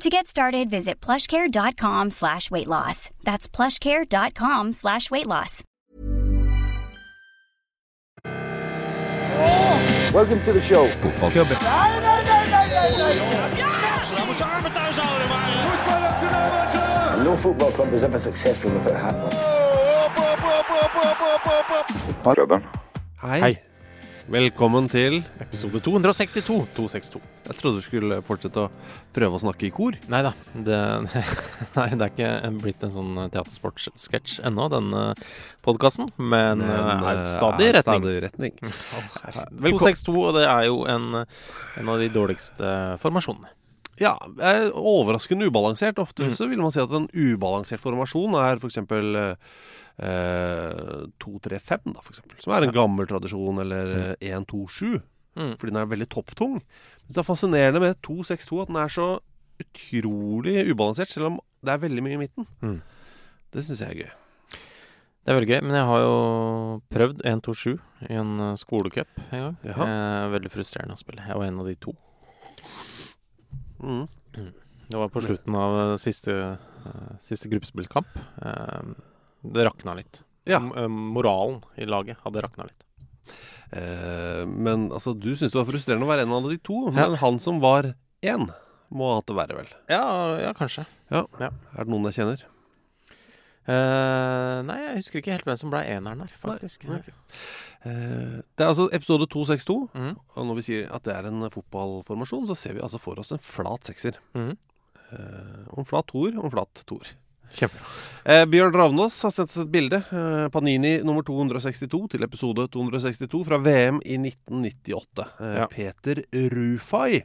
To get started, visit plushcare.com slash weight loss. That's plushcare.com slash weight loss. Welcome to the show. football. Veel No football club is ever successful without a hat. hop, hop. Hi. Hi. Velkommen til Episode 262. 262. Jeg trodde du skulle fortsette å prøve å snakke i kor. Nei da. Det, nei, det er ikke blitt en sånn teatersportsketsj ennå, denne podkasten. Men, men er stadig i er retning. Stadig retning. Oh, 262, og det er jo en, en av de dårligste formasjonene. Ja, er overraskende ubalansert. Ofte Mm. så vil man si at en ubalansert formasjon er f.eks. Eh, 2-3-5, da, eksempel, som er en gammel tradisjon, eller eh, 1-2-7, Mm. fordi den er veldig topptung. Men det er fascinerende med 2-6-2 at den er så utrolig ubalansert, selv om det er veldig mye i midten. Mm. Det syns jeg er gøy. Det er veldig gøy, men jeg har jo prøvd 1-2-7 i en eh, skolecup en gang. Eh, veldig frustrerende å spille. Jeg var en av de to. Mm. Det var på slutten av eh, siste, eh, siste gruppespillkamp. Eh, det rakna litt. Ja. Eh, Moralen i laget hadde rakna litt. Eh, men altså, du syns det var frustrerende å være en av de to. Ja. Men han som var én, må ha hatt det verre, vel. Ja, ja kanskje. Er det noen jeg kjenner? Eh, nei, jeg husker ikke helt hvem som ble eneren der, faktisk. Nei, nei. Eh, det er altså episode 262. Mm. Og når vi sier at det er en fotballformasjon, så ser vi altså for oss en flat sekser. Mm. Eh, og en flat toer og en flat toer. Kjempebra. Eh, Bjørn Ravnås har sendt oss et bilde. Eh, Panini nummer 262 til episode 262 fra VM i 1998. Eh, Ja. Peter Rufai.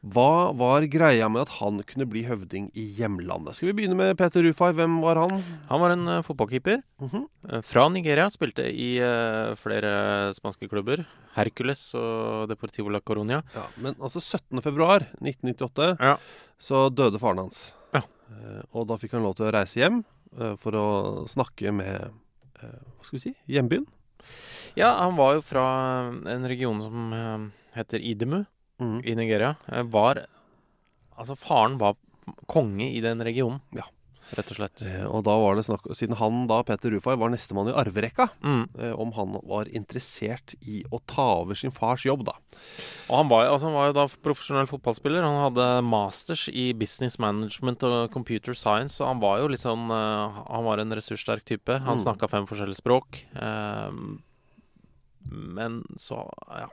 Hva var greia med at han kunne bli høvding i hjemlandet? Skal vi begynne med Peter Rufai? Hvem var han? Han var en uh, fotballkeeper Mhm. eh, fra Nigeria. Spilte i uh, flere spanske klubber. Hercules og Deportivo la Coruña. Ja, men altså 17. februar 1998 Ja. så døde faren hans. Ja. Eh, og da fikk han lov til å reise hjem eh, for å snakke med eh, hva skal vi si hjembyen. Ja, han var jo fra en region som heter Idemu mm. i Nigeria. Var Altså, faren var konge i den regionen. Ja. Rett og slett. Eh, og da var det snakk Siden han da, Peter Rufai, var nestemann i arverekka, Mm. eh, om han var interessert i å ta over sin fars jobb, da. Og han var, altså han var jo da profesjonell fotballspiller. Han hadde masters i business management og computer science, så han var jo litt sånn eh, Han var en ressurssterk type. Han Mm. snakka fem forskjellige språk. men så Ja.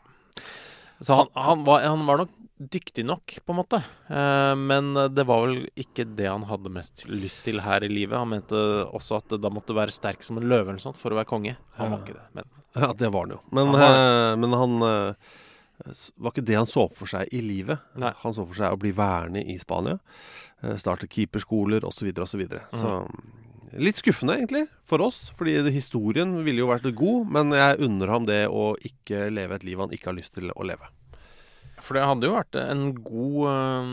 Så han, han, var, han var nok dyktig nok, på en måte. Eh, men det var vel ikke det han hadde mest lyst til her i livet. Han mente også at da måtte være sterk som en løve eller sånt for å være konge. Han var ikke det. Men Ja, det var han jo. Men Han var eh, men han eh, var ikke det han så for seg i livet. Nei. Han så for seg å bli værende i Spania. eh, Starte keeperskoler osv. osv. Så, videre. så litt skuffende, egentlig, for oss. Fordi historien ville jo vært god, men jeg unner ham det å ikke leve et liv han ikke har lyst til å leve. For det hadde jo vært en god eh,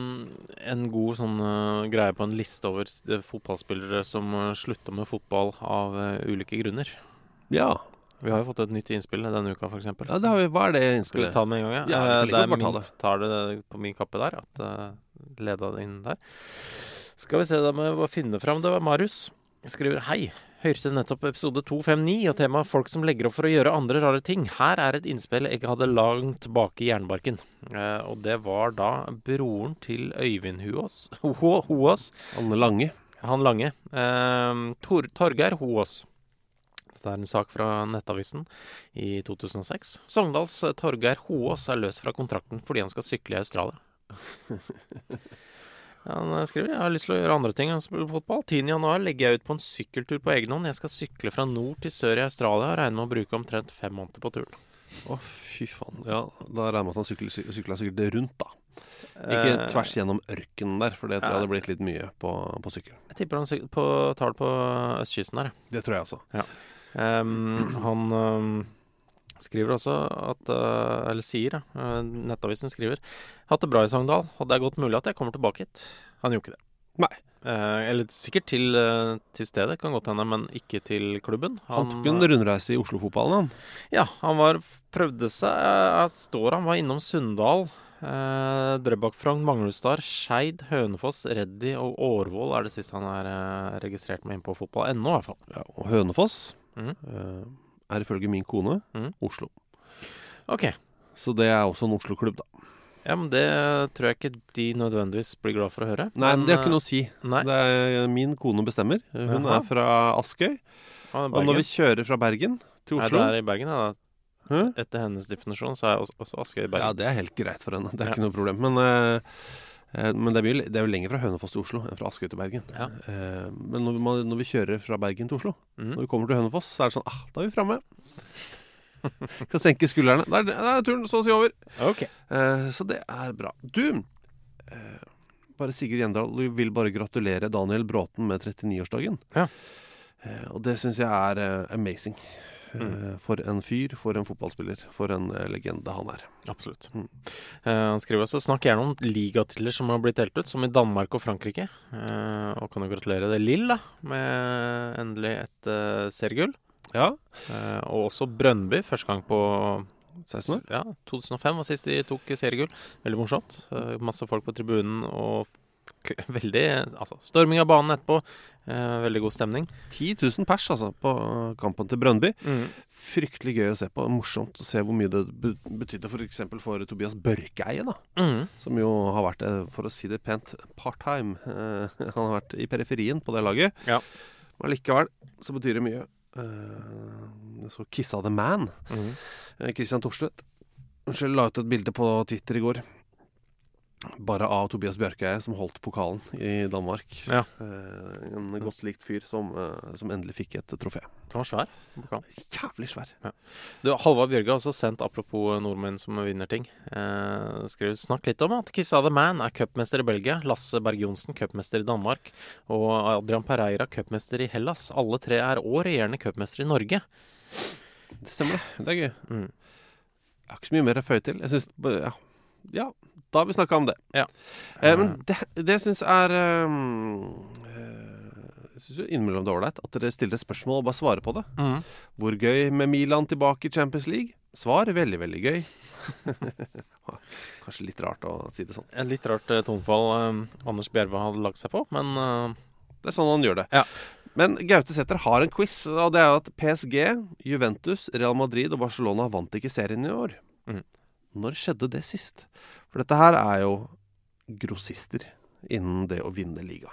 En god sånn eh, greie på en liste over eh, fotballspillere som slutta med fotball av ulike grunner. Ja, Vi har jo fått et nytt innspill denne uka, f.eks. ja det har vi, hva er det Skal vi ta det med en gang? Ja, like det er min, tar det på min kappe der. At uh, leda det inn der. Skal vi se, da må jeg bare finne fram. Det var Marius. Skriver Hei. Hørte nettopp episode 259 og temaet 'Folk som legger opp for å gjøre andre rare ting'. Her er et innspill jeg hadde langt bak i jernbarken. Eh, og det var da broren til Øyvind Hoås Ho Hoås. Anne Lange. Han lange. Eh, Tor Torgeir Hoås. Dette er en sak fra Nettavisen i 2006. Sogndals eh, Torgeir Hoås er løs fra kontrakten fordi han skal sykle i Australia. Han eh, skriver jeg har lyst til å gjøre andre ting enn å spille fotball. 10.1 legger jeg ut på en sykkeltur på egen hånd. Jeg skal sykle fra nord til sør i Australia og regner med å bruke omtrent fem måneder på turen. Å, fy faen. Ja, da regner jeg med at han sykler, sykla sikkert rundt, da. Ikke Eh, tvers gjennom ørkenen der, for det tror jeg hadde blitt litt mye på, på sykkel. Jeg tipper han på, tar det på østkysten der. Det tror jeg også. Ehm, han ehm, skriver også at eh, Eller sier, ja. eh, Nettavisen skriver Hatt det bra i Sogndal, og det er godt mulig at jeg kommer tilbake hit. Han gjorde ikke det. Nei. Eh, eller sikkert til, eh, til stedet, kan godt hende, men ikke til klubben. Han tok en rundreise i Oslo-fotballen, han. Ja, han var prøvde seg. Jeg står han var innom Sunndal. Eh, Drøbak, Frogn, Manglerudstad, Skeid, Hønefoss, Reddy og Årvoll er det siste han er eh, registrert med inn på fotball.no, i hvert fall. Ja, og Hønefoss mm. eh, er ifølge min kone mm. Oslo. Ok. Så det er også en Oslo-klubb, da. Ja, men det tror jeg ikke de nødvendigvis blir glad for å høre. Nei, men det har eh, ikke noe å si. Nei. Det er Min kone bestemmer. Hun Aha. er fra Askøy. Ah, Og når vi kjører fra Bergen til Nei, Oslo det er i Bergen, ja. Etter hennes definisjon så er også, Askøy i Bergen. Ja, det er helt greit for henne. Det er Ja. ikke noe problem. Men, eh, eh, men det, er mye, det er jo lenger fra Hønefoss til Oslo enn fra Askøy til Bergen. Ja. Eh, men når vi, når vi kjører fra Bergen til Oslo, mm. når vi kommer til Hønefoss, så er det sånn ah, Da er vi framme. Kan senke skuldrene. Da er, da er turen så å si over. Okay. Eh, så det er bra. Du, eh, bare Sigurd Gjendal vil bare gratulere Daniel Bråten med 39-årsdagen. Ja. Eh, og det syns jeg er eh, amazing. Eh, Mm. For en fyr, for en fotballspiller, for en eh, legende han er. Absolutt. Mm. Eh, han skriver også snakk gjerne om ligatitler som har blitt delt ut, som i Danmark og Frankrike. Eh, og kan jo gratulere det Lill da, med endelig et uh, seriegull. Ja, Eh, og også Brøndby, første gang på 16 år. Ja, 2005 var sist de tok seriegull. Veldig morsomt. Eh, masse folk på tribunen og veldig Altså, storming av banen etterpå. Eh, veldig god stemning. 10 000 pers altså, på kampen til Brøndby. Mm. Fryktelig gøy å se på. Morsomt å se hvor mye det betydde f.eks. For, for Tobias Børkeie, da. Mm. Som jo har vært, eh, for å si det pent, part-time. Eh, han har vært i periferien på det laget. Ja. Men likevel så betyr det mye. Eh, så Kissa the Man. Mm. Eh, Christian Thorstvedt la ut et bilde på Twitter i går. Bare av Tobias Bjørkeie, som holdt pokalen i Danmark. Ja. Eh, en godt likt fyr som, eh, som endelig fikk et trofé. Den var svær. pokalen. Jævlig svær. Du, Halvard Bjørge har også sendt, apropos nordmenn som vinner ting, eh, skrev snakk litt om at Kissa the Man er cupmester i Belgia, Lasse Berg Johnsen cupmester i Danmark og Adrian Pereira cupmester i Hellas. Alle tre er òg regjerende cupmester i Norge. Det stemmer, det. Det er gøy. Mm. Jeg har ikke så mye mer å føye til. Jeg synes, ja. ja, da har vi snakka om det. Ja. Eh, men det, det syns jeg er um, Jeg syns jo innimellom det er ålreit at dere stiller et spørsmål og bare svarer på det. Mm. Hvor gøy med Milan tilbake i Champions League? Svar veldig, veldig gøy. Kanskje litt rart å si det sånn. En litt rart eh, tonefall eh, Anders Bjerve hadde lagt seg på, men eh, Det er sånn han gjør det. Ja. Men Gaute Sæther har en quiz, og det er jo at PSG, Juventus, Real Madrid og Barcelona vant ikke serien i år. Mm. Når skjedde det sist? For dette her er jo grossister innen det å vinne liga.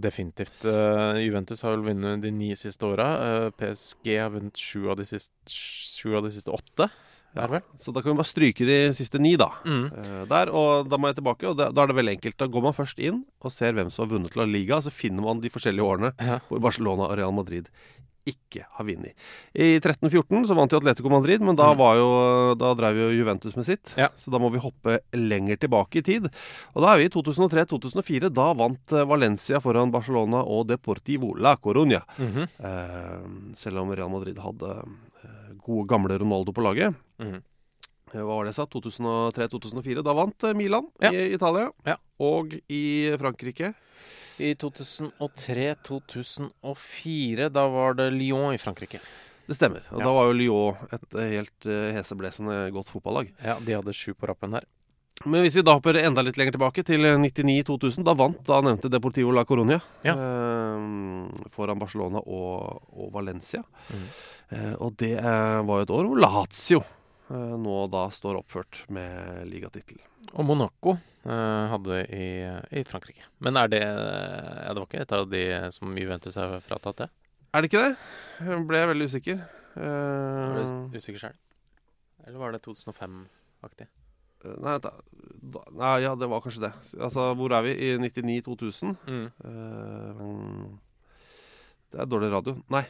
definitivt. Uh, Juventus har vel vunnet de ni siste åra. Uh, PSG har vunnet sju av de siste, sju av de siste åtte. Ja. Så da kan vi bare stryke de siste ni, da. Mm. Uh, der, og da må jeg tilbake, og da, da er det veldig enkelt. Da går man først inn og ser hvem som har vunnet La Liga, så finner man de forskjellige årene Ja. hvor Barcelona og Real Madrid ikke har vunnet. I 13-14 så vant jo Atletico Madrid, men da, Mm. var jo, da drev jo Juventus med sitt. Ja. Så da må vi hoppe lenger tilbake i tid. Og da er vi i 2003-2004. Da vant eh, Valencia foran Barcelona og Deportivo La Coruña. Mhm. Eh, selv om Real Madrid hadde eh, gode, gamle Ronaldo på laget. Mm -hmm. Hva var det jeg sa? 2003-2004. Da vant Milan Ja. i Italia. Ja. Og i Frankrike. I 2003-2004, da var det Lyon i Frankrike. Det stemmer. Og Ja. da var jo Lyon et eh, helt eh, heseblesende godt fotballag. Ja, de hadde sju på rappen der. Men hvis vi da hopper enda litt lenger tilbake, til eh, 99-2000, da vant da nevnte Deportivo la Coruña Ja. eh, foran Barcelona og, og Valencia. Mm. Eh, og det eh, var jo et år hvor Lazio nå da står oppført med ligatittel. Og Monaco eh, hadde i, i Frankrike. Men er det ja, Det var ikke et av de som Juventus har fratatt, det? Er det ikke det? Jeg ble veldig usikker. Er Eh, du usikker sjøl? Eller var det 2005-aktig? nei, da, da, nei, ja, det var kanskje det. Altså, hvor er vi? I 99-2000? Mm. Uh, det er dårlig radio. Nei,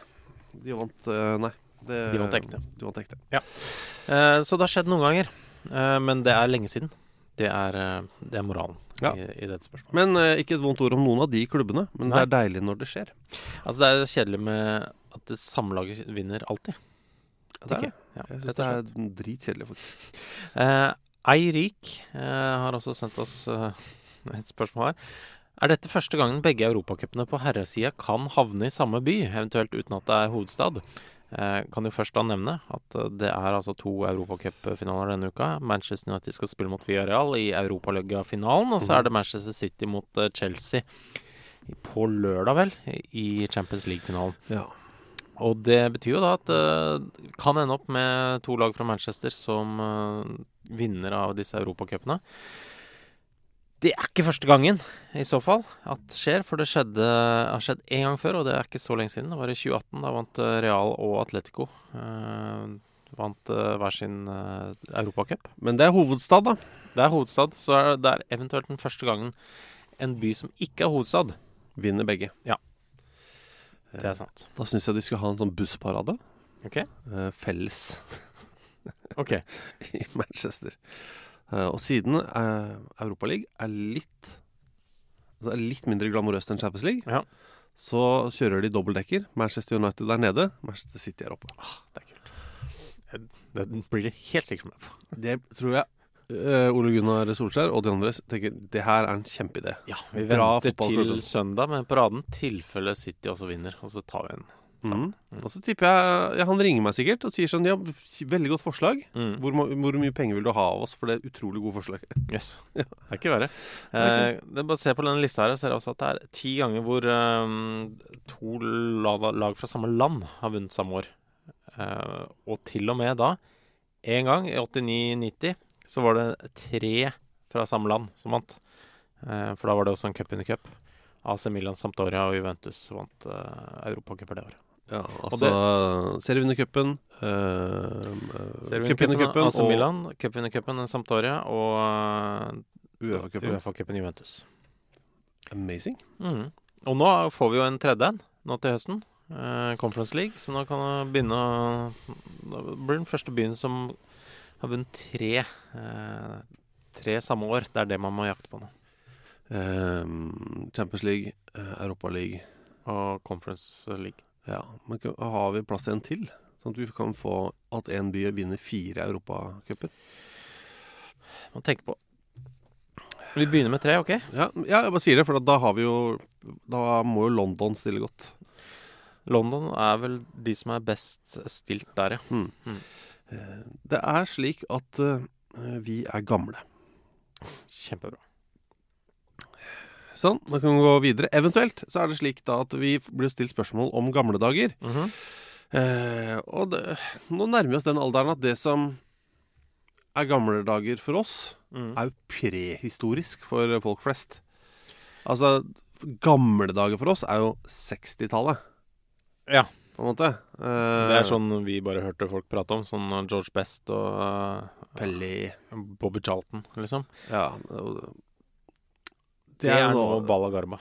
de vant uh, Nei. Det, De vant ekte. De vant ekte. Eh, så det har skjedd noen ganger. Eh, men det er lenge siden. Det er, eh, det er moralen Ja. i, i dette spørsmålet. Men eh, ikke et vondt ord om noen av de klubbene. Men Nei. det er deilig når det skjer. Altså, det er kjedelig med at det samme laget vinner alltid. Ja, det er det. Ja, Jeg syns det er dritkjedelig, faktisk. Eh, Eirik eh, har også sendt oss eh, et spørsmål her. Er dette første gangen begge europacupene på herresida kan havne i samme by, eventuelt uten at det er hovedstad? Eh, kan jo først da nevne at eh, det er altså to europacupfinaler denne uka. Manchester United skal spille mot Villarreal i europaligafinalen, og så er det Manchester City mot eh, Chelsea på lørdag, vel, i Champions League-finalen. Ja. Og det betyr jo da at det kan ende opp med to lag fra Manchester som vinner av disse europacupene. Det er ikke første gangen, i så fall, at det skjer. For det skjedde, har skjedd én gang før, og det er ikke så lenge siden. Det var i 2018. Da vant eh, Real og Atletico. eh, vant uh, hver sin uh, europacup. Men det er hovedstad, da. Det er hovedstad, så er det er eventuelt den første gangen en by som ikke er hovedstad. Vinner begge. Ja. Det er sant. Da syns jeg de skulle ha en sånn bussparade. OK? eh, felles ok i Manchester. Eh, og siden uh, Europaligaen er litt altså er litt mindre glamorøst enn Champions League, Ja. så kjører de dobbeltdekker. Manchester United der nede, Manchester City er oppe. Det er kult. Det, blir det helt sikkert med på. Det tror jeg uh, Ole Gunnar Solskjær og de andre tenker det her er en kjempeidé. Ja, vi venter til søndag med paraden, tilfelle City også vinner. Og så tar vi en Mhm. Og så tipper jeg ja, Han ringer meg sikkert og sier sånn Ja, veldig godt forslag. Mm. Hvor, hvor mye penger vil du ha av oss for det er utrolig gode forslaget? Yes. Det er ikke verre. Eh, det bare se på denne lista her, og ser også at det er ti ganger hvor eh, to lag fra samme land har vunnet samme år. Eh, og til og med da, én gang, i 89-90, så var det tre fra samme land som vant. Eh, for da var det også en cup under cup. AC Milan, Sampdoria og Juventus vant uh, for det året. Ja, altså Serievinnercupen uh, Serievinnercupen Cupvinnercupen AC Milan, cupvinnercupen Sampdoria og uh, Uefa-cupen. Uefa-cupen Juventus. Amazing. Mm. Og nå får vi jo en tredje en nå til høsten. eh, Conference League. Så nå kan det begynne å Da blir den første byen som har vunnet tre eh, Tre samme år. Det er det man må jakte på nå. Um, Champions League, uh, Europa League Og Conference League. Ja, men har vi plass til en til? Sånn at vi kan få at en by vinner fire europacuper? Må tenke på Vi begynner med tre, OK? Ja, ja, jeg bare sier det, for da har vi jo Da må jo London stille godt. London er vel de som er best stilt der, ja. Eh, Det er slik at eh, vi er gamle. Kjempebra. Sånn, da kan vi gå videre. Eventuelt så er det slik da at vi blir stilt spørsmål om gamle dager. Mhm. Eh, og det, nå nærmer vi oss den alderen at det som er gamle dager for oss, Mm. er jo prehistorisk for folk flest. Altså, gamle dager for oss er jo 60-tallet, Ja. på en måte. Eh, Det er sånn vi bare hørte folk prate om. Sånn George Best og uh, Pelly. Bobby Charlton, liksom. Ja. Og- Det, er nå Bala Garba.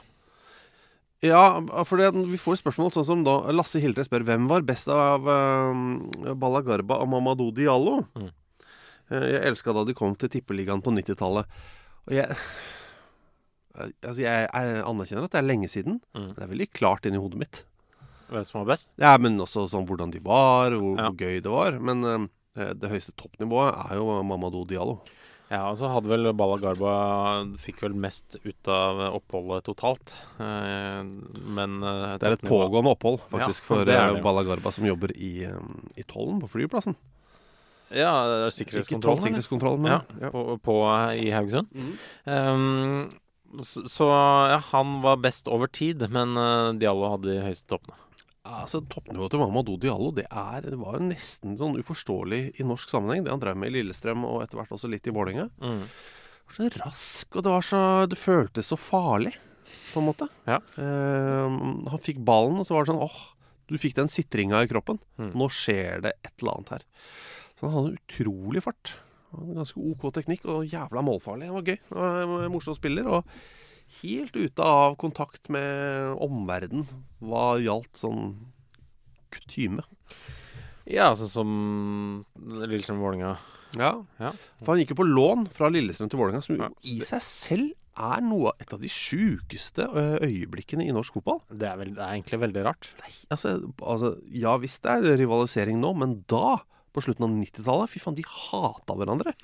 Ja, for det, vi får spørsmål sånn som da Lasse Hildre spør hvem var best av uh, Balla Garba og Mamadou Diallo. Mm. Uh, jeg elska da de kom til Tippeligaen på 90-tallet. Og jeg Altså, jeg, jeg anerkjenner at det er lenge siden. Mm. Det er veldig klart inni hodet mitt. Hvem som var best? Ja, men også sånn hvordan de var, hvor, Ja. hvor gøy det var. Men uh, det høyeste toppnivået er jo Mamadou Diallo. Ja, og så hadde vel Bala Garba Fikk vel mest ut av oppholdet totalt. Eh, men eh, Det er et pågående opphold, faktisk, Ja, for det eh, det jo. Balla Garba, som jobber i, i tollen på flyplassen. Ja, det er sikkerhetskontrollen. sikkerhetskontrollen, Ja, ja. På, på, i Haugesund. Mm. Um, så så ja, han var best over tid, men uh, Diallo hadde de høyeste toppene. Altså, Toppnivået til Mamadou Diallo det, er, det var jo nesten sånn uforståelig i norsk sammenheng. Det han drev med i Lillestrøm og etter hvert også litt i Vålerenga. Mm. Så rask, og det var så Det føltes så farlig, på en måte. Ja. Eh, han fikk ballen, og så var det sånn åh, Du fikk den sitringa i kroppen. Mm. Nå skjer det et eller annet her. Så han hadde utrolig fart. Ganske OK teknikk og jævla målfarlig. Det var gøy. Det var en morsom spiller. Og helt ute av kontakt med omverdenen hva gjaldt sånn kutyme. Ja, altså som Lillestrøm-Vålerenga. Ja. Ja. For han gikk jo på lån fra Lillestrøm til Vålerenga, som jo Ja. i seg selv er noe et av de sjukeste øyeblikkene i norsk fotball. Det er, vel, det er egentlig veldig rart. Altså, altså, ja visst det er rivalisering nå, men da, på slutten av 90-tallet, fy faen, de hata hverandre.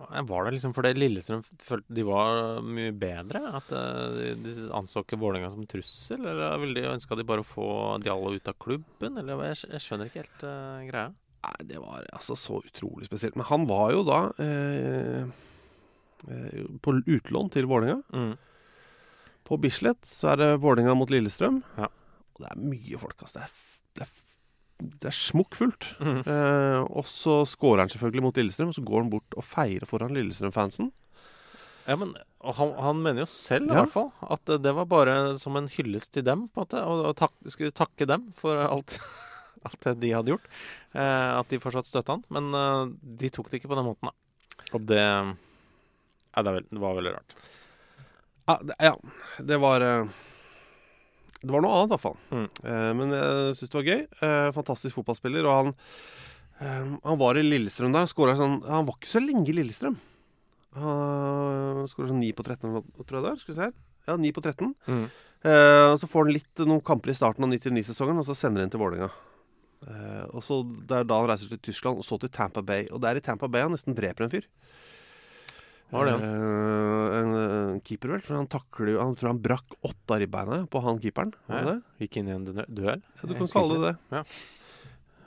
Var det liksom fordi Lillestrøm følte de var mye bedre? At eh, de de anså ikke Vålerenga som trussel? Eller ville de ønska de bare å få Diallo ut av klubben? Eller jeg, jeg skjønner ikke helt uh, greia. Nei, det var altså så utrolig spesielt. Men han var jo da eh, eh, på utlån til Vålerenga. Mm. På Bislett så er det Vålerenga mot Lillestrøm. Ja. Og det er mye folk, altså. Det er, det er, det er smukkfullt. Mm. Eh, og så scorer han selvfølgelig mot Lillestrøm, og så går han bort og feirer foran Lillestrøm-fansen. Ja, men han, han mener jo selv i Ja. hvert fall at det var bare som en hyllest til dem, på en måte. Og, og tak, skulle takke dem for alt, alt det de hadde gjort. Eh, at de fortsatt støtta han. Men eh, de tok det ikke på den måten, da. Og det ja, det, det var veldig rart. Ja, det, ja, det var eh, Det var noe annet, i hvert fall. Mm. Eh, men jeg syns det var gøy. Eh, fantastisk fotballspiller. Og han, eh, han var i Lillestrøm der. Sånn Han var ikke så lenge i Lillestrøm. Han skåra sånn 9 på 13, tror jeg det er. Skal vi se her. Ja, 9 på 13. Mm. Eh, og så får han litt noen kamper i starten av 99-sesongen, og så sender han til Vålerenga. Eh, og så Det er da han reiser til Tyskland, og så til Tampa Bay. Og det er i Tampa Bay han nesten dreper en fyr. Hva var det? Eh, en, en keeper, vel. For han takler Han tror han brakk åtte av ribbeinet på han keeperen. Var det Ja? Gikk inn i en duell? Ja, du kan kalle det det. Ja.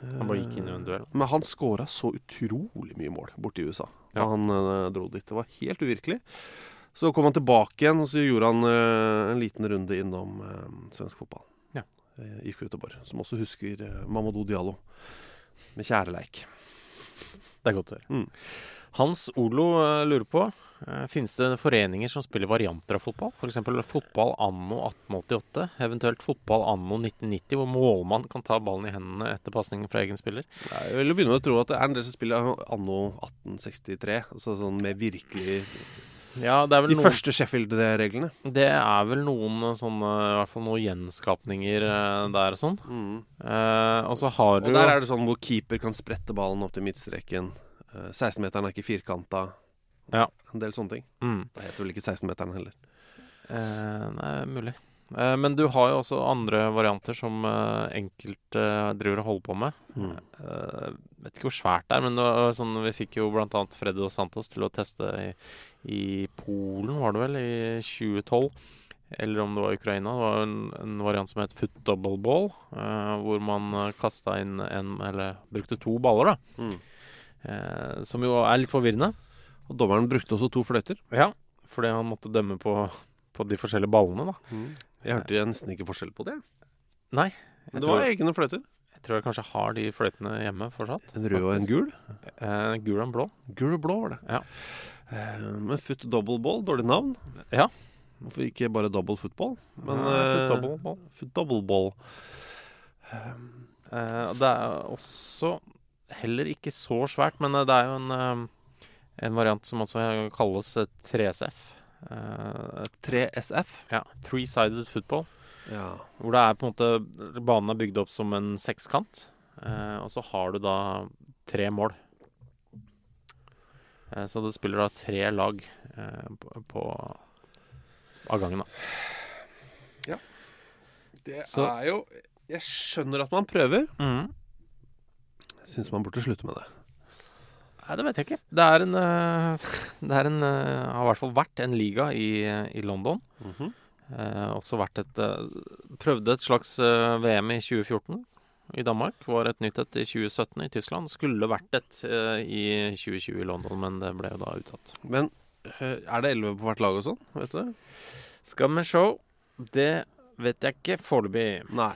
Han bare gikk inn i en duell. Men han scora så utrolig mye mål borte i USA da Ja. han uh, dro dit. Det var helt uvirkelig. Så kom han tilbake igjen, og så gjorde han uh, en liten runde innom eh, svensk fotball. Ja. Uh, IK Göteborg, som også husker eh, Mamadou Diallo med kjæreleik. Det er godt å høre. Mm. Hans Olo eh, lurer på Finnes det foreninger som spiller varianter av fotball? F.eks. fotball anno 1888, eventuelt fotball anno 1990, hvor målmann kan ta ballen i hendene etter pasningen fra egen spiller? Jeg vil jo begynne med å tro at det er en del som spiller anno 1863. Altså sånn med virkelig Ja, er De noen første Sheffield-reglene. Det er vel noen sånne I hvert fall noen gjenskapninger eh, der og sånn. Eh, og så har Og du der er det sånn hvor keeper kan sprette ballen opp til midtstreken. Eh, 16-meteren er ikke firkanta. Ja. En del sånne ting. mm, Det heter vel ikke 16-meteren heller. eh, Nei, mulig. Eh, men du har jo også andre varianter som eh, enkelte driver og holder på med. Mm. Eh, vet ikke hvor svært det er, men det var sånn, vi fikk jo bl.a. Freddy og Santos til å teste i, i Polen, var det vel, i 2012. Eller om det var Ukraina. Det var en, en variant som het foot double ball, eh, hvor man kasta inn en Eller brukte to baller, da. Mm. Eh, som jo er litt forvirrende. Og dommeren brukte også to fløyter. Ja. Fordi han måtte dømme på, på de forskjellige ballene, da. Jeg hørte nesten ikke forskjell på det. Nei. Men Jeg det var jeg, egne fløyter. jeg tror jeg kanskje har de fløytene hjemme fortsatt. En rød og en gul. Eh, gul og en blå. Gul og blå var det. Ja. Eh, men foot double ball, dårlig navn. Ja. Hvorfor ikke bare double football? Men eh, foot double ball. foot double ball. Eh, det er også heller ikke så svært, men eh, det er jo en, eh, en variant som også kalles eh, 3SF. Eh, 3SF. ja, Three-sided football. Ja. Hvor det er på en måte Banen er bygd opp som en sekskant. Og så har du da tre mål. Så det spiller da tre lag på, av gangen, da. Ja. Det Så- er jo Jeg skjønner at man prøver. Mhm. Syns man burde slutte med det. Nei, det vet jeg ikke. Det er en eh, Det er en eh, har i hvert fall vært en liga i, i London. Eh, også vært et eh, Prøvde et slags VM i 2014 i Danmark. Var et nytt et i 2017 i Tyskland. Skulle vært et eh, i 2020 i London, men det ble jo da utsatt. Men er det elleve på hvert lag og sånn? Vet du det? Skal vi se. Det vet jeg ikke foreløpig. Nei.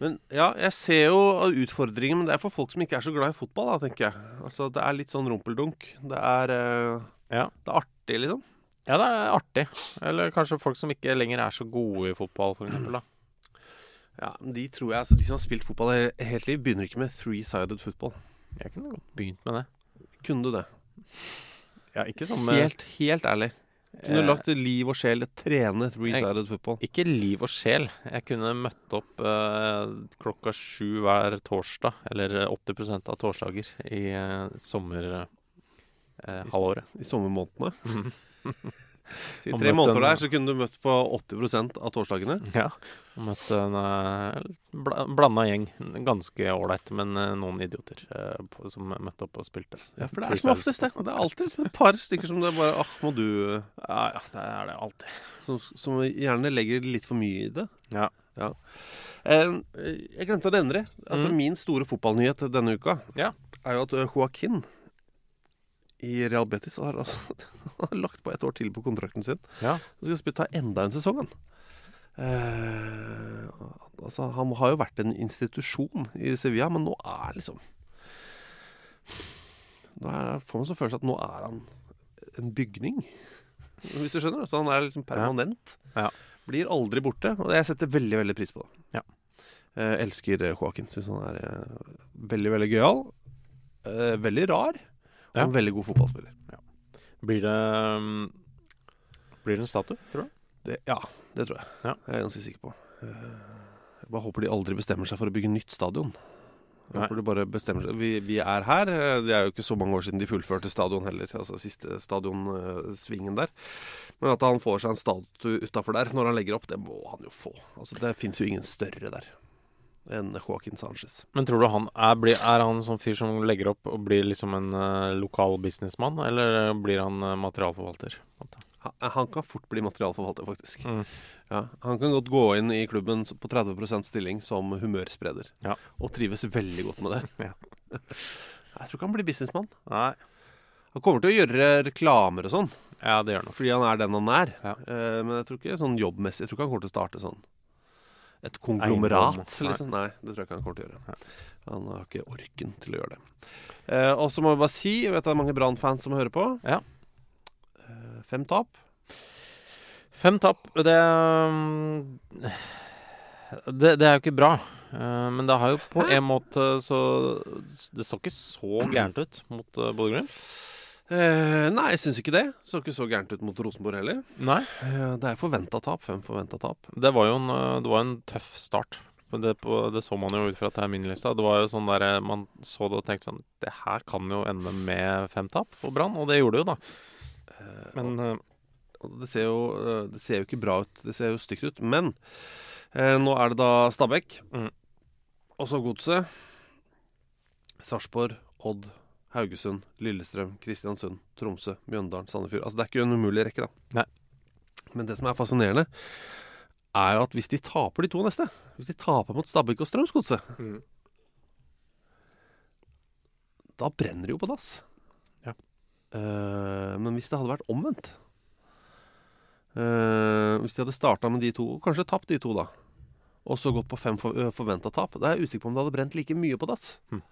Men ja, jeg ser jo utfordringen, men det er for folk som ikke er så glad i fotball, da, tenker jeg. Altså, det er litt sånn rumpeldunk. Det er uh, Ja. Det er artig, liksom. Ja, det er artig. Eller kanskje folk som ikke lenger er så gode i fotball, for eksempel, da. Ja, men De tror jeg, altså de som har spilt fotball he- helt liv, begynner ikke med three-sided football. Jeg kunne godt begynt med det. Kunne du det? Ja, ikke sånn med Helt, helt ærlig. Kunne Eh, du lagt liv og sjel i å trene three-sided football? Ikke liv og sjel. Jeg kunne møtt opp eh, klokka sju hver torsdag, eller 80% av torsdager i eh, sommerhalvåret. Eh, I, I sommermånedene? I tre måneder der så kunne du møtt på 80% av torsdagene. Ja. Og møtt en eh, blanda gjeng. Ganske ålreit, men eh, noen idioter eh, som møtte opp og spilte. Ja, for det er som oftest det. Det er alltid et par stykker som det bare ah, må du Ja, ja, det er det alltid. som, som gjerne legger litt for mye i det. Ja. Eh, jeg glemte å nevne det. Altså, mm. Min store fotballnyhet denne uka Ja. er jo at Joaquin i Real Betis har, altså, har lagt på et år til på kontrakten sin. Ja. Så skal ta enda en sesong, han. Eh, altså, han har jo vært en institusjon i Sevilla, men nå er liksom Nå er, får man så følelse at nå er han en bygning. Hvis du skjønner? Så han er liksom permanent. Ja. Blir aldri borte. Og jeg setter veldig veldig pris på det. Ja. Eh, elsker Joaquin. Syns han er eh, veldig, veldig gøyal. Eh, veldig rar. Og Ja. en veldig god fotballspiller. Blir det um, Blir det en statue, tror du? Det, ja, det tror jeg. Ja. Jeg er ganske sikker på. Eh, Jeg bare håper de aldri bestemmer seg for å bygge nytt stadion. Jeg håper de bare bestemmer seg vi, vi er her. eh, Det er jo ikke så mange år siden de fullførte stadion heller. Altså siste stadionsvingen der. Men at han får seg en statue utafor der når han legger opp, det må han jo få. Altså Det fins jo ingen større der enn Joaquin Sanchez. Men tror du han er, blir, er han sånn fyr som legger opp og blir liksom en uh, lokal businessmann, eller blir han uh, materialforvalter? Han, han kan fort bli materialforvalter, faktisk. Mm. Ja, han kan godt gå inn i klubben på 30% stilling som humørspreder. Ja. Og trives veldig godt med det. Ja. Jeg tror ikke han blir businessmann. Nei. Han kommer til å gjøre reklamer og sånn, Ja, det gjør han fordi han er den han er. Ja. Eh, men jeg tror ikke sånn jobbmessig Jeg tror ikke han kommer til å starte sånn et konglomerat, Eiendom, nei. liksom. Nei, det tror jeg ikke han kommer til å gjøre. Han har ikke orken til å gjøre det. Eh, og så må vi bare si, jeg vet det er mange Brann-fans som hører på. Ja. Eh, fem tap. Fem tap, det, um, det Det er jo ikke bra. Eh, men det har jo på en måte så Det så ikke så gærent ut mot uh, Bodø-Glimt. Eh, nei, jeg syns ikke det. Så ikke så gærent ut mot Rosenborg heller. Nei. Eh, det er forventa tap. Fem forventa tap. Det var jo en, uh, det var en tøff start. Det, på, det så man jo ut fra terminlista. Det var jo sånn der eh, Man så det og tenkte sånn Det her kan jo ende med fem tap for Brann, og det gjorde det jo, da. Eh, Men uh, og det ser, jo, eh, det ser jo ikke bra ut. Det ser jo stygt ut. Men eh, nå er det da Stabæk. Mm. Og så Godset. Sarpsborg, Odd, Haugesund, Lillestrøm, Kristiansund, Tromsø, Mjøndalen, Sandefjord. Altså Det er ikke en umulig rekke, da. Nei. Men det som er fascinerende, er jo at hvis de taper de to neste Hvis de taper mot Stabæk og Strømsgodset, Mm. da brenner det jo på dass. Ja. Uh, men hvis det hadde vært omvendt uh, Hvis de hadde starta med de to, og kanskje tapt de to, da, og så gått på fem for, forventa tap, da er jeg usikker på om det hadde brent like mye på dass. Mm.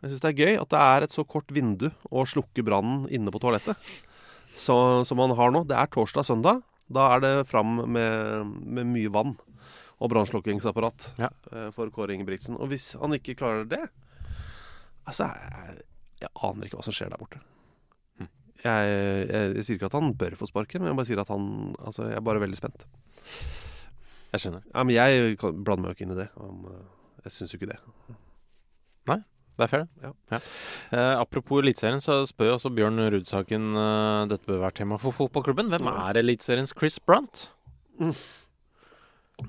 Jeg syns det er gøy at det er et så kort vindu å slukke brannen inne på toalettet så, som man har nå. Det er torsdag-søndag. Da er det fram med, med mye vann og brannslukkingsapparat Ja. eh, for Kåre Ingebrigtsen. Og hvis han ikke klarer det Altså, jeg, jeg aner ikke hva som skjer der borte. Hm. Jeg, jeg, jeg sier ikke at han bør få sparken, men jeg bare sier at han Altså, jeg er bare veldig spent. jeg skjønner. Ja, men jeg blander meg jo ikke inn i det. Eh, jeg syns jo ikke det. Det er fair, det. Ja. Eh, apropos Eliteserien, så spør jo også Bjørn Rudsaken eh, Dette bør være tema for fotballklubben. Hvem er Eliteseriens Chris Brunt?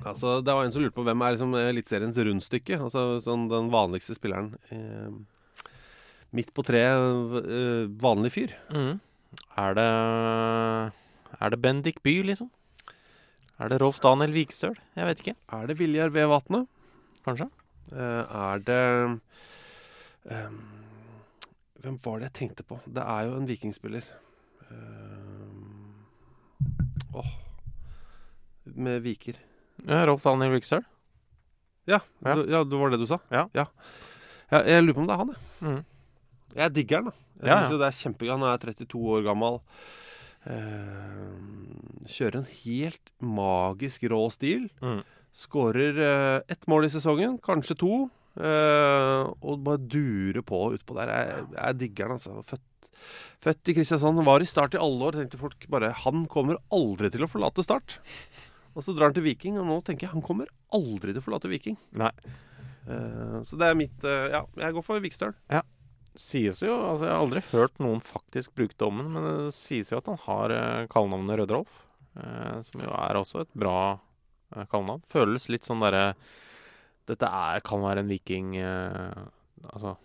Altså, det var en som lurte på hvem er liksom Eliteseriens rundstykke. Altså sånn den vanligste spilleren. Eh, midt på treet, eh, vanlig fyr. Mm. Er det Er det Bendik By, liksom? Er det Rolf Daniel Vikstøl? Jeg vet ikke. Er det Viljar Vevatnet? Vatne? Kanskje? Eh, er det eh, Hvem var det jeg tenkte på? Det er jo en vikingspiller. Um, Åh Med Viker. Ja, Rolf Daniel Vikstøl? Ja, Ja. Du, ja, det var det du sa? Ja. ja. Jeg, jeg lurer på om det er han, jeg. Mm. Jeg digger han, da. Jeg Ja, synes jo det er kjempegøy. Han er 32 år gammel. Uh, kjører en helt magisk rå stil. Mm. Skårer uh, ett mål i sesongen, kanskje to. Eh, og bare dure på utpå der. Jeg, jeg digger den, altså. Født, født i Kristiansand. Var i Start i alle år. Tenkte folk bare Han kommer aldri til å forlate Start. Og så drar han til Viking, og nå tenker jeg han kommer aldri til å forlate Viking. Nei. Uh, så det er mitt uh, Ja, jeg går for Vikstøl. Sies jo altså Jeg har aldri hørt noen faktisk bruke dommen, men det sies jo at han har uh, kallenavnet Rødrolf. Eh, som jo er også et bra kallenavn. Føles litt sånn derre Dette er, kan være en viking eh, Altså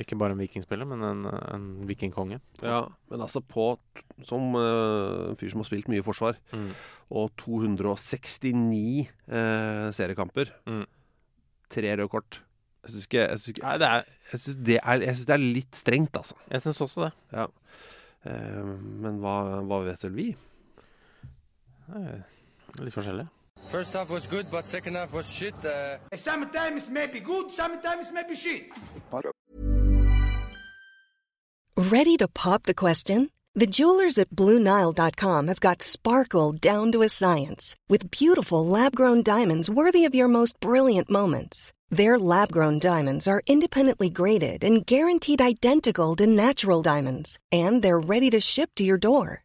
ikke bare en vikingspiller, men en, en vikingkonge. Ja, men altså på Som eh, en fyr som har spilt mye forsvar, Mm. og 269 uh, seriekamper. Mm. Tre røde kort. Jeg syns ikke Jeg ikke- Nei, det er jeg syns det, det er litt strengt, altså. Jeg syns også det. Ja. Uh, men hva, hva vet vel vi? litt forskjellig. First half was good, but second half was shit. Uh, Sometimes maybe good, sometimes maybe shit. Ready to pop the question? The jewelers at BlueNile.com have got sparkle down to a science with beautiful lab grown diamonds worthy of your most brilliant moments. Their lab grown diamonds are independently graded and guaranteed identical to natural diamonds, and they're ready to ship to your door.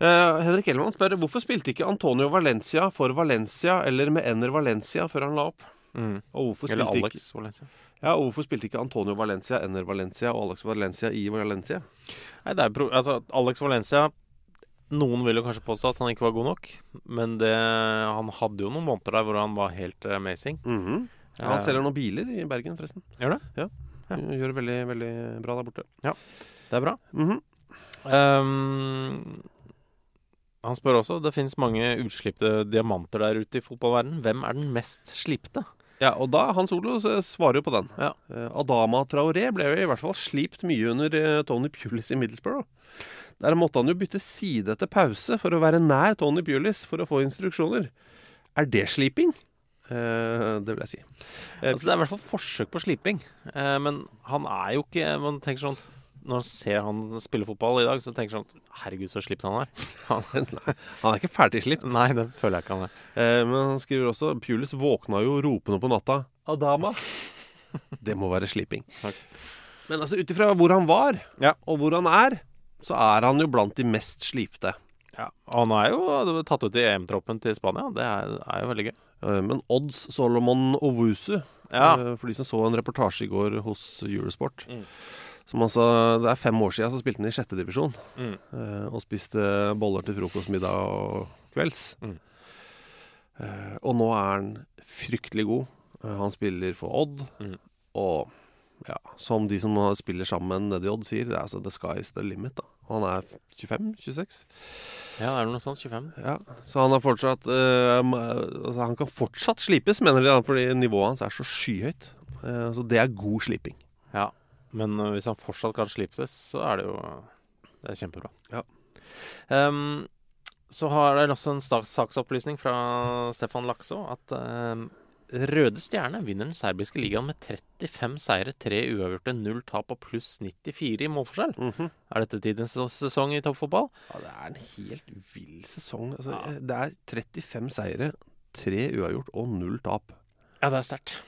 Eh, Henrik Ellemann spør hvorfor spilte ikke Antonio Valencia for Valencia eller med Ener Valencia før han la opp? Mm. Eller Alex Alex Valencia. Ja, og hvorfor spilte ikke Antonio Valencia, Ener Valencia og Alex Valencia i Valencia? Nei, det er pro altså, Alex Valencia Noen vil jo kanskje påstå at han ikke var god nok, men det, han hadde jo noen måneder der hvor han var helt amazing. amazing. Mhm. ja, han selger noen biler i Bergen, forresten. Gjør det? Ja. Gjør det veldig, veldig bra der borte. Ja, Det er bra. Mhm. Ehm, han spør også Det finnes mange utslipte diamanter der ute i fotballverdenen. Hvem er den mest slipte? Ja, og da Hans Olo svarer jo på den. Ja. Eh, Adama Traoré ble jo i hvert fall slipt mye under eh, Tony Pulis i Middlesbrough. Der måtte han jo bytte side etter pause for å være nær Tony Pulis for å få instruksjoner. Er det sliping? Uh, det vil jeg si. Uh, Altså, det er i hvert fall forsøk på sliping. Uh, men han er jo ikke Man tenker sånn Når man ser han spille fotball i dag, så tenker man sånn Herregud, så slipt han er. Han, han er ikke ferdig slipt. nei, det føler jeg ikke han er. Eh, men han skriver også Pulis våkna jo ropende på natta. Adama. Det må være sliping. Men altså, ut ifra hvor han var, Ja. og hvor han er, så er han jo blant de mest slipte. Ja. Han er jo tatt ut i EM-troppen til Spania. Det er, er jo veldig gøy. Eh, Men Odds Solomon Owusu, Ja. eh, for de som så en reportasje i går hos Eurosport Mm. Som altså, Det er fem år siden så spilte han i sjette divisjon Mm. Uh, og spiste boller til frokost, middag og kvelds. Mm. Uh, og nå er han fryktelig god. Uh, han spiller for Odd, Mm. og Ja, som de som spiller sammen nede i Odd sier, det er altså the sky is the limit. da. Han er 25-26. Ja, er det noe sånt. 25. Ja, Så han er fortsatt uh, altså Han kan fortsatt slipes, mener de, fordi nivået hans er så skyhøyt. Uh, så det er god sliping. Ja. Men uh, hvis han fortsatt kan slipes, så er det jo Det er kjempebra. Ja. Um, så har det også en saksopplysning fra Stefan Lakså at um, Røde Stjerne vinner den serbiske ligaen med 35 seire, 3 uavgjorte, 0 tap og pluss 94 i målforskjell. Mm -hmm. Er dette tidens sesong i toppfotball? Ja, det er en helt vill sesong. Altså, ja. Det er 35 seire, 3 uavgjort og 0 tap. Ja, det er sterkt.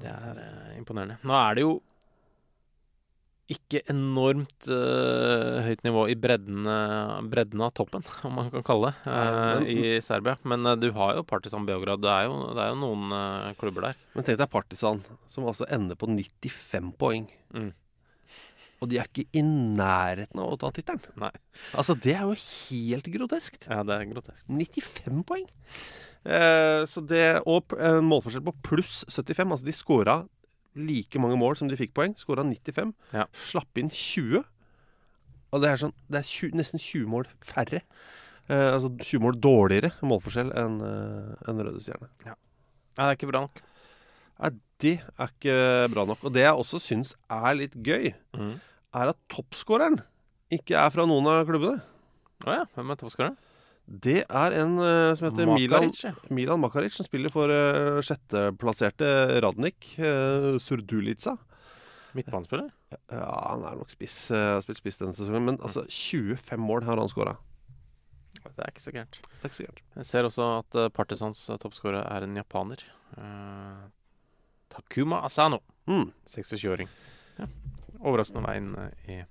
Det er uh, imponerende. Nå er det jo ikke enormt uh, høyt nivå i bredden, uh, bredden, av toppen, om man kan kalle det, uh, i Serbia. Men du har jo Partisan Beograd. Det er jo, det er jo noen klubber der. Men tenk deg Partisan, som altså ender på 95 poeng. Mm. Og de er ikke i nærheten av å ta tittelen. Nei. Altså, det er jo helt groteskt. Ja, det er groteskt. 95 poeng. så det, og målforskjell på pluss 75. Altså, de scora like mange mål som de fikk poeng. Skåra 95. Ja. Slapp inn 20. Og det er, sånn, det er 20, nesten 20 mål færre. Eh, altså 20 mål dårligere målforskjell enn eh, en Røde Stjerne. Ja. ja. det er ikke bra nok. Nei, det er ikke bra nok. Og det jeg også syns er litt gøy, mm. er at toppskåreren ikke er fra noen av klubbene. Å oh ja. Hvem er toppskåreren? Det er en uh, som heter Makaric, Milan. Milan Makaric, som spiller for uh, sjetteplasserte Radnik, uh, Surdulica. Midtbanespiller? Ja, han er nok spiss. Uh, spilt spiss denne sesongen. Men altså, 25 mål har han skåra. Det er ikke så gærent. Jeg ser også at uh, Partisans toppskårer er en japaner. Takuma Asano. Mm. 26-åring. Ja. Overraskende veien i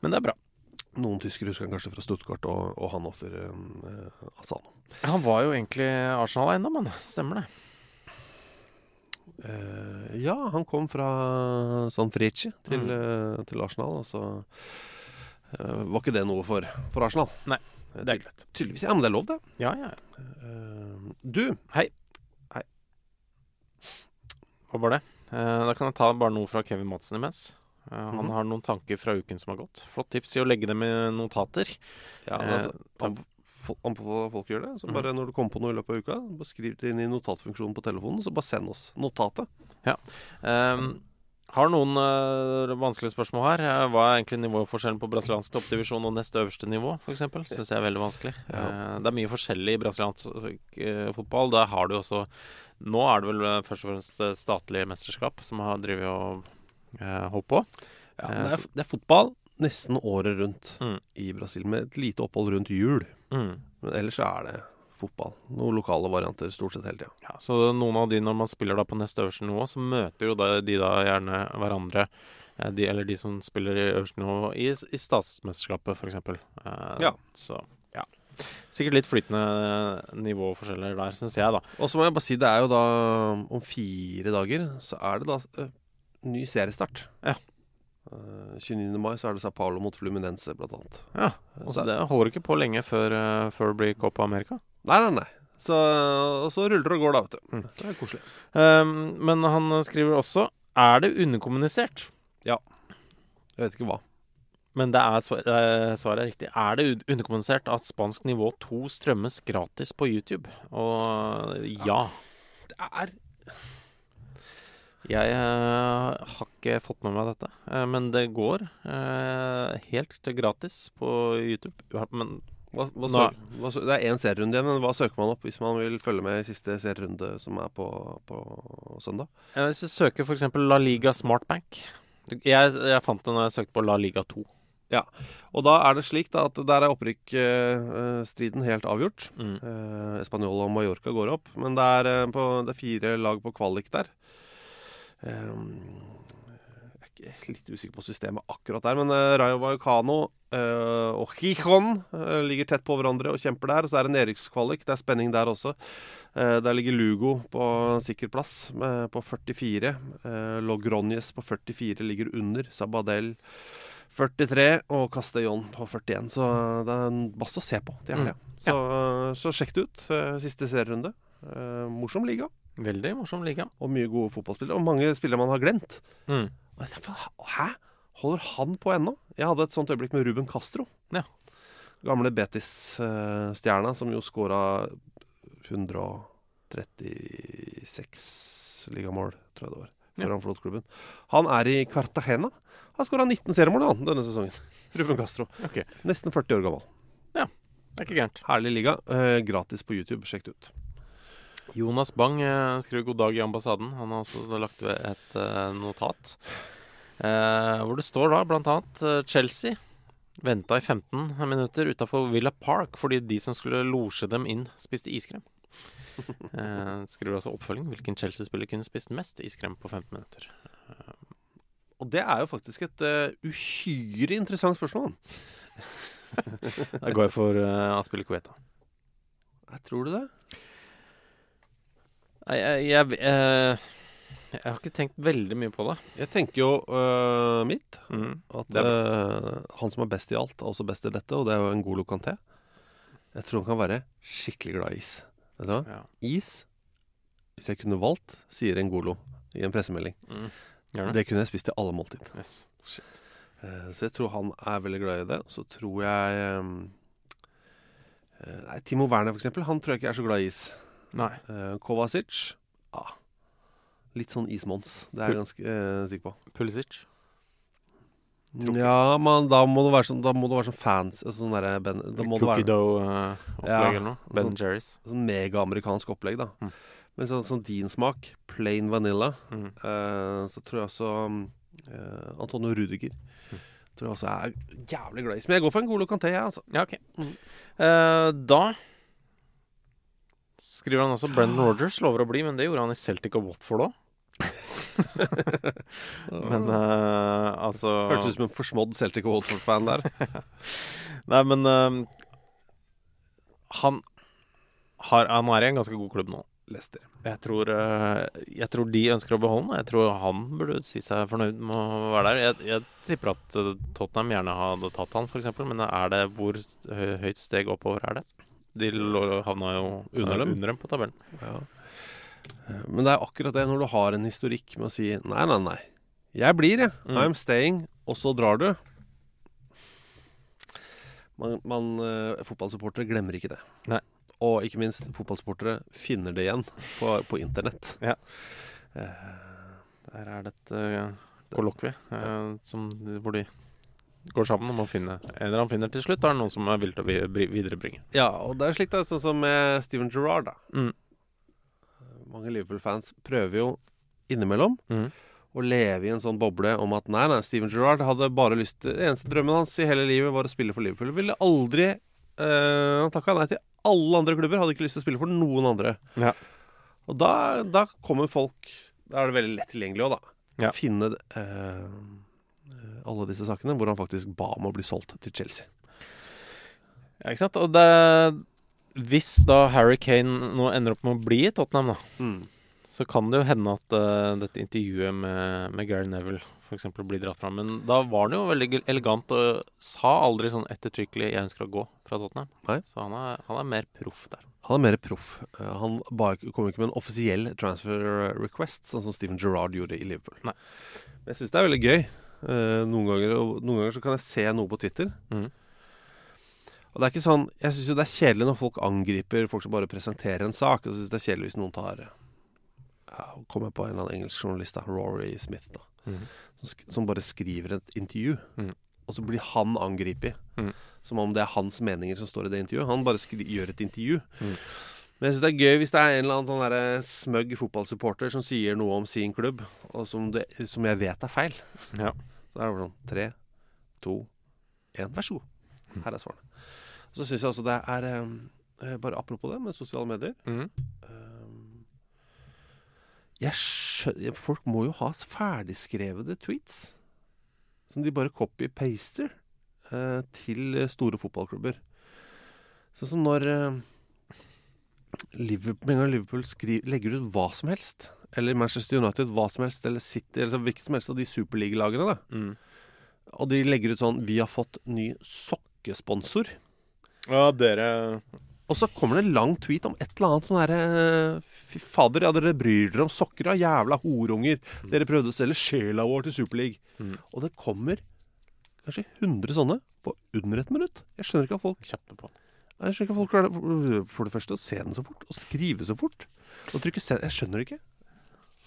Men det er bra. Noen tyskere husker han kanskje fra Stuttgart og, og Hanoffer eh, Asano. Han var jo egentlig Arsenal eiendom, Stemmer det? Eh, ja, han kom fra San Frici til, mm. eh, til Arsenal, og så eh, var ikke det noe for, for Arsenal. Nei, det er greit. Tydeligvis. Ja, men det er lov, det. Ja, ja. Eh, du. Hei. Hei. Hva var det? Eh, da kan jeg ta bare noe fra Kevin Madsen imens. Han mm -hmm. har noen tanker fra uken som har gått. Flott tips i å legge dem i notater. Ja, altså, an på folk gjør det. Så mhm. bare når du kommer på noe i løpet av uka, bare skriv det inn i notatfunksjonen på telefonen, så bare send oss notatet. Ja. Um, har noen uh, vanskelige spørsmål her. Hva er egentlig nivåforskjellen på brasiliansk toppdivisjon og nest øverste nivå, f.eks.? Syns jeg er veldig vanskelig. Ja. Uh, det er mye forskjellig i brasiliansk uh, fotball. Der har du også Nå er det vel først og fremst statlige mesterskap som har drevet og eh, holdt på. Ja, det, er, det, er, fotball nesten året rundt mm. i Brasil, med et lite opphold rundt jul. Mm. Men ellers er det fotball. Noen lokale varianter stort sett hele tida. Ja, så noen av de, når man spiller da på neste øverste nivå, så møter jo da, de da gjerne hverandre. Eh, de, eller de som spiller i øverste nivå i, i statsmesterskapet, f.eks. Eh, ja. Så ja. Sikkert litt flytende nivåforskjeller der, syns jeg, da. Og så må jeg bare si, det er jo da om fire dager, så er det da eh, ny seriestart. Ja. Uh, eh, 29. mai så er det Sa Paulo mot Fluminense, blant annet. Ja, altså det holder ikke på lenge før, uh, før det blir Copa America? Nei, nei, nei. Så, så ruller det og går, da, vet du. Mm. Det er koselig. Um, men han skriver også Er det underkommunisert? Ja. Jeg vet ikke hva. Men det er, svaret er riktig. Er det underkommunisert at spansk nivå 2 strømmes gratis på YouTube? Og ja. ja. Det er jeg uh, har ikke fått med meg dette, uh, men det går uh, helt gratis på YouTube. Men hva, hva søk, hva, det er én serierunde igjen, men hva søker man opp hvis man vil følge med i siste serierunde, som er på, på søndag? hvis jeg søker f.eks. La Liga Smartbank jeg, jeg, fant det når jeg søkte på La Liga 2. Ja, og da er det slik da, at der er opprykksstriden uh, helt avgjort. Mm. Uh, Español og Mallorca går opp, men det er, uh, på, det er fire lag på kvalik der. Ehm, jeg er litt usikker på systemet akkurat der, men uh, Rayo Vallecano uh, og Gijon ligger tett på hverandre og kjemper der. Og så er det en Erikskvalik. Det er spenning der også. Der ligger Lugo på sikker plass på 44. Logronjes på 44 ligger under. Sabadell 43 og Castellón på 41. Så det er masse å se på til helga. Mm. Så, så, sjekk det ut. Siste serierunde. morsom liga. Veldig morsom liga. Og mye gode fotballspillere. Og mange spillere man har glemt. Mm. Hæ? Holder han på ennå? Jeg hadde et sånt øyeblikk med Ruben Castro. Ja. Gamle Betis-stjerna, som jo skåra 136 ligamål, tror jeg det var, før Ja. han forlot klubben. Han er i Cartagena. Han skåra 19 seriemål han, denne sesongen. Ruben Castro. Okay. Nesten 40 år gammel. det er ikke gærent. Herlig liga. Eh, gratis på YouTube. Sjekk det ut. Jonas Bang eh, skriver 'God dag i ambassaden'. Han har også lagt ved et eh, notat. Eh, hvor det står da annet eh, Chelsea venta i 15 minutter utafor Villa Park fordi de som skulle losje dem inn, spiste iskrem. Eh, skriver altså oppfølging. Hvilken Chelsea-spiller kunne spist mest iskrem på 15 minutter? Og det er jo faktisk et uh, uhyre interessant spørsmål. Da går jeg for uh, Aspilicueta. Jeg tror du det? Nei, jeg, jeg, jeg, jeg har ikke tenkt veldig mye på det. Jeg tenker jo øh, mitt. Mm. At øh, han som er best i alt, er også best i dette, og det er jo en god lokanté. Jeg tror han kan være skikkelig glad i is. Vet du hva? Ja. Is, hvis jeg kunne valgt, sier en Golo i en pressemelding. Mm. Det? Det kunne jeg spist til alle måltid. Yes. Shit. Eh, Så jeg tror han er veldig glad i det. Så tror jeg eh, Nei, Timo Werner, for eksempel. Han tror jeg ikke er så glad i is. Nei. Eh, Kovacic ah, Litt sånn ismons. Det er jeg ganske eh, sikker på. Pulisic. Ja, men da må det være sånn, da må det være sånn fans altså sånn derre ben, Cookie dough-opplegg Ja, eller noe. Ben sånn- Jerry's. sånn megaamerikansk opplegg, da. Mm. Men sånn, sånn din smak, plain vanilla, Mm. eh, så tror jeg også eh, Antonio Rudiger Mm. tror jeg også er jævlig glad i. Men jeg går for en Golo Canté, jeg, altså. Ja, okay. Mm. Eh, da skriver han også Brendan Rogers lover å bli, men det gjorde han i Celtic og Watford òg. men uh, altså Hørtes ut som en forsmådd Celtic og Watford-fan der. Nei, men uh, han, har, han er i en ganske god klubb nå. Leicester. Jeg tror, eh, jeg tror de ønsker å beholde ham. Jeg tror han burde si seg fornøyd med å være der. Jeg, jeg tipper at Tottenham gjerne hadde tatt han, f.eks. Men er det hvor høyt steg oppover er det? De havna jo Under dem. under dem på tabellen. Ja. Eh, Men det er akkurat det, når du har en historikk med å si nei, nei, nei. Jeg blir, jeg. Mm. I'm staying. Og så drar du. Man, man eh, Fotballsupportere glemmer ikke det. Nei. Og ikke minst, fotballsupportere finner det igjen på, på internett. Ja. Uh, Der er det et uh, kollokvie uh, hvor de går sammen om å finne En eller annen finner til slutt, da er det noen som er villig til å viderebringe. ja, og det er slik det er sånn som med Steven Gerrard, da. Mm. Mange Liverpool-fans prøver jo innimellom Mm. å leve i en sånn boble om at nei, nei, Steven Gerrard hadde bare lyst til Det eneste drømmen hans i hele livet var å spille for Liverpool. Ville aldri eh, Han takka nei til alle andre klubber. Hadde ikke lyst til å spille for noen andre. Ja. Og da, da kommer folk Da er det veldig lett tilgjengelig òg, da. Ja. Finne eh, alle disse sakene hvor han faktisk ba om å bli solgt til Chelsea. Ja, ikke sant? Og det Hvis da Harry Kane nå ender opp med å bli i Tottenham, da, så kan det jo hende at uh, dette intervjuet med, med Gary Neville f.eks. blir dratt fram. Men da var han jo veldig elegant og sa aldri sånn ettertrykkelig 'jeg ønsker å gå' fra Tottenham. Nei. Så han er, han er mer proff der. Han er mer proff. Eh, Han kom ikke med en offisiell transfer request, sånn som Steven Gerrard gjorde i Liverpool. Nei. Men jeg syns det er veldig gøy. Eh, noen, ganger, og noen ganger så kan jeg se noe på Twitter. Mm. Og det er ikke sånn Jeg syns jo det er kjedelig når folk angriper folk som bare presenterer en sak. Og så syns det er kjedelig hvis noen tar ja, Kommer på en eller annen engelsk journalist, da, Rory Smith, da, Mm. som, som bare skriver et intervju. Mm. Og så blir han angrepet. Mhm. Som om det er hans meninger som står i det intervjuet. Han bare gjør et intervju. Men jeg syns det er gøy hvis det er en eller annen sånn smøgg fotballsupporter som sier noe om sin klubb, og som, det, som jeg vet er feil. Ja. Så er det bare sånn Tre, to, én. Vær så god. Her er svarene. Så syns jeg også det er eh, Bare apropos det med sosiale medier. Mm. eh, jeg skjø- Folk må jo ha ferdigskrevede tweets. Som de bare copy-paster eh, til store fotballklubber. Sånn som når eh, Liverpool, med en gang Liverpool skriver, legger ut hva som helst, eller Manchester United hva som helst, eller City, eller så hvilket som helst av de superligalagene, da. Mm. Og de legger ut sånn 'Vi har fått ny sokkesponsor'. Ja, dere Og så kommer det en lang tweet om et eller annet sånn herre Fy fader, ja, dere bryr dere om sokker, ja, jævla horunger. Dere prøvde å selge sjela vår til Superleague. Mm. Og det kommer kanskje 100 sånne på under et minutt. Jeg skjønner ikke at folk Kjappe på. Jeg skjønner ikke at folk klarer det. For det første å se den så fort, og skrive så fort. Og trykke send. Jeg skjønner det ikke.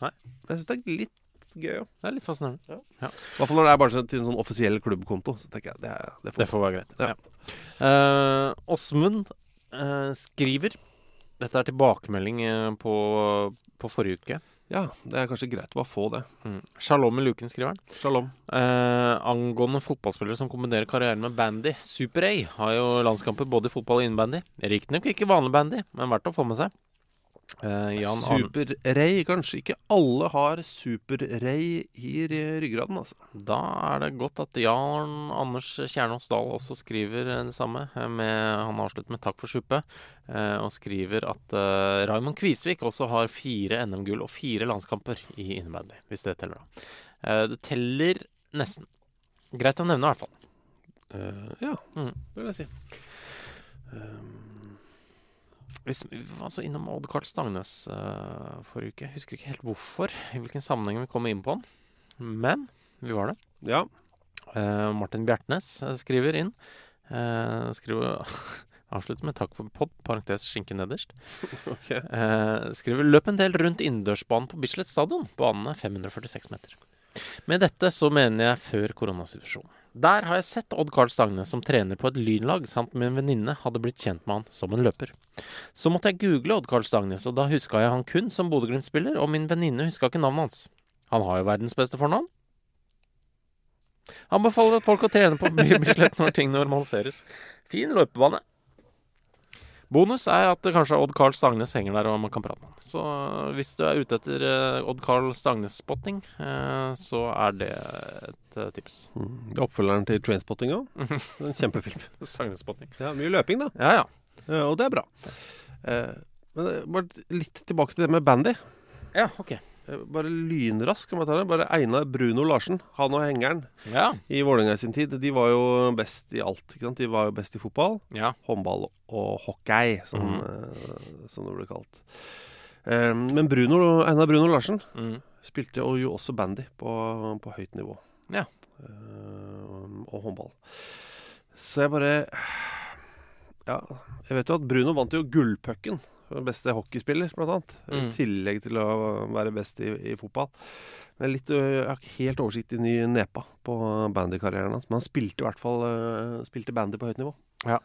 Nei. Jeg syns det er litt gøy òg. Det er litt fascinerende. I hvert fall når det er bare sånn- til en sånn offisiell klubbkonto. Så tenker jeg det, er- det får Det får være greit. Ja. Ja. uh, Åsmund eh, skriver Dette er tilbakemelding eh, på, på forrige uke. Ja, det er kanskje greit å bare få det. Mm. Shalom i luken, skriver han. Shalom. Eh, angående fotballspillere som kombinerer karrieren med bandy. Super A har jo landskamper både i fotball og innebandy. Riktignok ikke vanlig bandy, men verdt å få med seg. Eh, Jan Arne Super-Ray. Kanskje ikke alle har Super-Ray i ryggraden, altså. Da er det godt at Jan Anders Kjernås Dahl også skriver eh, det samme. eh, Med, han avslutter med 'takk for suppe', eh, og skriver at uh, Raymond Kvisvik også har fire NM-gull og fire landskamper i innebandy, hvis det teller, da. Eh, det teller nesten. Greit å nevne, i hvert fall. Ja, Mm. det vil jeg si. Hvis, vi var så innom Odd Karl Stangnes uh, forrige uke. Jeg husker ikke helt hvorfor, i hvilken sammenheng vi kom inn på han. Men vi var det. Ja. Uh, Martin Bjertnæs eh, skriver inn. Uh, skriver Avslutter med 'takk for pod', parentes skinke nederst. Ok. uh, skriver 'løp en del rundt innendørsbanen på Bislett stadion'. Banen er 546 meter. Med dette så mener jeg før koronasituasjonen. Der har jeg sett Odd Karl Stangnes som trener på et lynlag, samt min venninne hadde blitt kjent med han som en løper. Så måtte jeg google Odd Karl Stangnes, og da huska jeg han kun som Bodø-Glimt-spiller, og min venninne huska ikke navnet hans. Han har jo verdens beste fornavn. Anbefaler at folk å trene på Bislett når ting normaliseres. Fin løpebane. Bonus er at det kanskje Odd Karl Stangnes henger der og man kan prate med ham. Så hvis du er ute etter eh, Odd Karl Stangnes-spotting, eh, så er det et eh, tips. Mm. Det er oppfølgeren til Trainspotting òg. En kjempefilm. Stangnes-spotting. Ja, mye løping, da. Ja, ja. Eh, og det er bra. Eh, men eh, bare litt tilbake til det med bandy. Ja, ok. Eh, Bare lynrask. Bare Einar Bruno Larsen, han og hengeren Ja. i Vålerenga i sin tid, de var jo best i alt. ikke sant? De var jo best i fotball, Ja. håndball og hockey, som, mm. som det ble kalt. Um, men Bruno, Einar Bruno Larsen Mm. spilte jo, også bandy på, på høyt nivå. Ja. Eh, og håndball. Så jeg bare Ja, jeg vet jo at Bruno vant jo gullpucken. Beste hockeyspiller, blant annet. I Mm. tillegg til å være best i, i fotball. Men litt, jeg har ikke helt oversikt i ny nepa på bandykarrieren hans. Men han spilte i hvert fall spilte bandy på høyt nivå. Ja.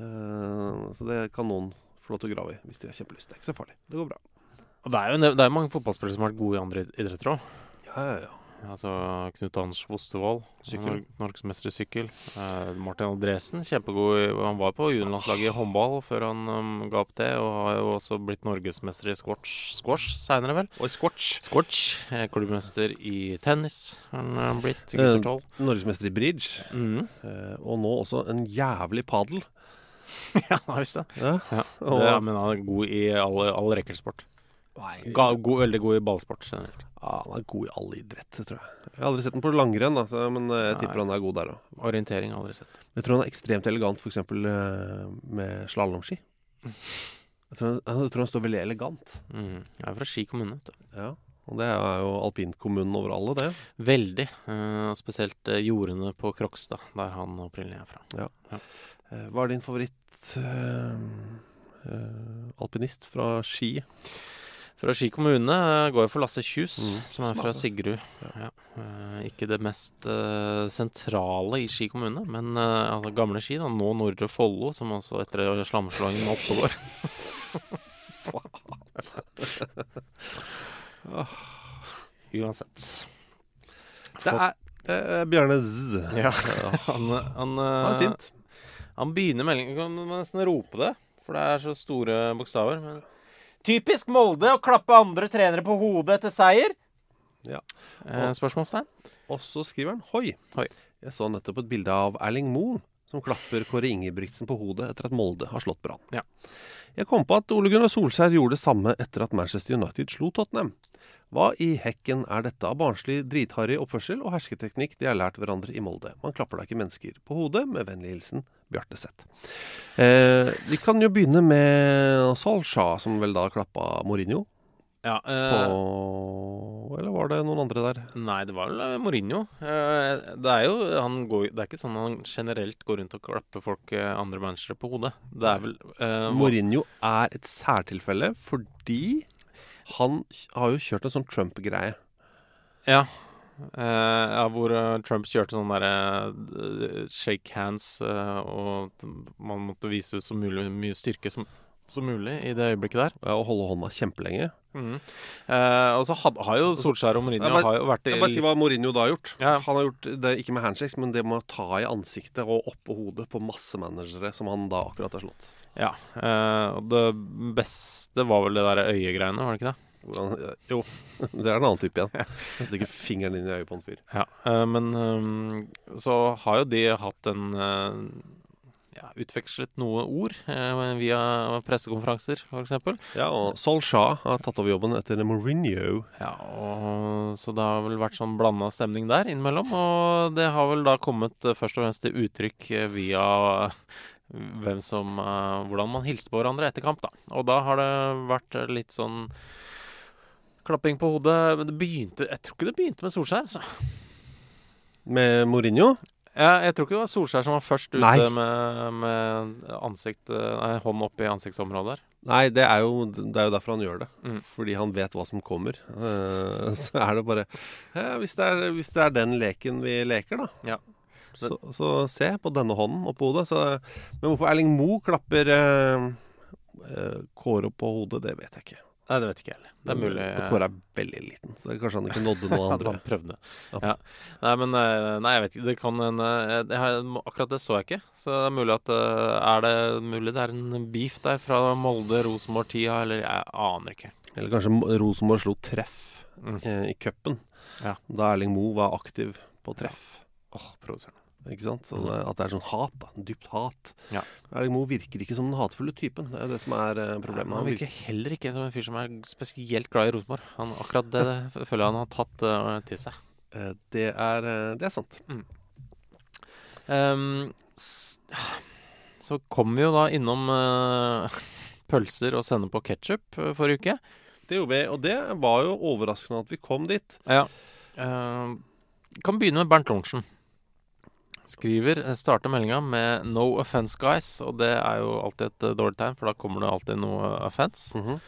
Uh, så det kan noen få lov til å grave i hvis de har kjempelyst. Det er ikke så farlig. Det går bra. Og det er jo det er mange fotballspillere som har vært gode i andre idretter òg. Ja, ja, ja. Altså Knut Anders Fostervold, Sykkel. Nor norgesmester i sykkel. Uh, Martin Andresen, kjempegod Han var på juniorlandslaget i håndball før han um, ga opp det, og har jo også blitt norgesmester i squash, squash seinere, vel. Og squash. Squash. Eh, klubbmester i tennis han eh, blitt. Eh, Gutter 12. Norgesmester i bridge. Mm. eh, og nå også en jævlig padel. ja, visst det. Ja. Ja. Og- ja, men han er god i all, all rekkelsport. Ga, god, veldig god i ballsport generelt. Ja, han er god i all idrett, tror jeg. Jeg har aldri sett den på langrenn, da, så, men eh, jeg tipper Nei. han er god der òg. Orientering har jeg aldri sett. Jeg tror han er ekstremt elegant f.eks. Uh, med slalåmski. Jeg, tror han- jeg tror han står veldig elegant. Mm. Jeg er fra Ski kommune. vet du. Ja, Og det er jo alpinkommunen over alle, det. Veldig. eh, spesielt eh, jordene på Krokstad, der han opprinnelig er fra. Eh, hva er din favoritt eh, eh, alpinist fra Ski? Fra Ski kommune eh, går jeg for Lasse Kjus, Mm, som er fra. Sigrud. Ja. eh, ikke det mest eh, sentrale i Ski kommune, men altså gamle Ski. da, Nå Nordre Follo, som også etter slamslåingen med Oppegård. Uansett. Det er eh, Bjarne Z. Ja. Han, han, Han er sint. Han begynner meldingen Kan du nesten rope det? For det er så store bokstaver. Men... Typisk Molde å klappe andre trenere på hodet etter seier? Ja. Eh, spørsmålstegn? Og så skriver han Hoi. Hoi. Jeg så nettopp et bilde av Erling Moe som klapper Kåre Ingebrigtsen på hodet etter at Molde har slått Brann. Ja. Jeg kom på at Ole Gunnar Solskjær gjorde det samme etter at Manchester United slo Tottenham. Hva i hekken er dette av barnslig, dritharry oppførsel og hersketeknikk de har lært hverandre i Molde? Man klapper da ikke mennesker på hodet. Med vennlig hilsen Bjarte Seth. Eh, vi kan jo begynne med Solskjær, som vel da klappa Mourinho. Ja, På eh, Eller var det noen andre der? Nei, det var vel eh, Mourinho. Eh, det er jo han går, Det er ikke sånn han generelt går rundt og klapper folk eh, andre managere på hodet. Det er vel Mourinho er et særtilfelle fordi han har jo kjørt en sånn Trump-greie. Ja. Ja, hvor Trump kjørte sånn derre shake hands, og man måtte vise så mulig, mye styrke som, som mulig i det øyeblikket der. Ja, Og holde hånda kjempelenge. Eh, og så had, har jo Solskjær og Mourinho bare- har jo vært i Jeg bare si hva Mourinho da har gjort. Ja. Han har gjort det ikke med handshakes, men det med å ta i ansiktet og oppå hodet på masse managere som han da akkurat har slått. Ja. eh, og det beste var vel det der øyegreiene, var det ikke det? Hvordan, jo, det er en annen type igjen. Ja. stikker fingeren inn i øyet på en fyr. Ja, eh, men eh, så har jo de hatt en eh, ja, utvekslet noe ord eh, via pressekonferanser, f.eks. Ja, og Solskjær har tatt over jobben etter Mourinho. Ja, og, så det har vel vært sånn blanda stemning der innimellom. Og det har vel da kommet eh, først og fremst til uttrykk eh, via eh, hvem som eh, Hvordan man hilste på hverandre etter kamp, da. Og da har det vært litt sånn klapping på hodet. Men det begynte Jeg tror ikke det begynte med Solskjær, altså. Med Mourinho? Ja, jeg tror ikke det var Solskjær som var først ute med, med ansikt, nei, hånd opp i ansiktsområdet der. Nei, det er, jo, det er jo derfor han gjør det. Mm. Fordi han vet hva som kommer. Uh, så er det bare ja, hvis, det er, hvis det er den leken vi leker, da. Ja. Så, så se på denne hånden oppå hodet. Så, men hvorfor Erling Moe klapper uh, uh, Kåre på hodet, det vet jeg ikke. Nei, det vet ikke jeg heller. Det er mulig. Kåre er veldig liten, så kanskje han ikke nådde noen andre. han prøvde. Ja. Nei, men eh, Nei, jeg vet ikke. Det kan en eh, Akkurat det så jeg ikke. Så det er mulig at eh, Er det mulig det er en beef der fra Molde, Rosenborg-tida, eller Jeg aner ikke. Eller kanskje Rosenborg slo treff Mm. i cupen. Ja. Da Erling Moe var aktiv på treff. Åh, provoserende. Ikke sant? Så det, At det er sånn hat, da. Dypt hat. Ja. Erling Moe virker ikke som den hatefulle typen. Det er jo det som er eh, problemet. Han virker heller ikke som en fyr som er spesielt glad i Rosenborg. Han, akkurat det, det føler jeg han har tatt eh, til seg. Eh, det, er, eh, det er sant. Ehm, s så kom vi jo da innom eh, pølser og sende på ketsjup forrige uke. Det gjorde vi, og det var jo overraskende at vi kom dit. Ja. Ehm, kan begynne med Bernt Lorentzen. Skriver, eh, starter meldinga med 'No offense, guys', og det er jo alltid et eh, dårlig tegn, for da kommer det alltid noe offense. -hmm.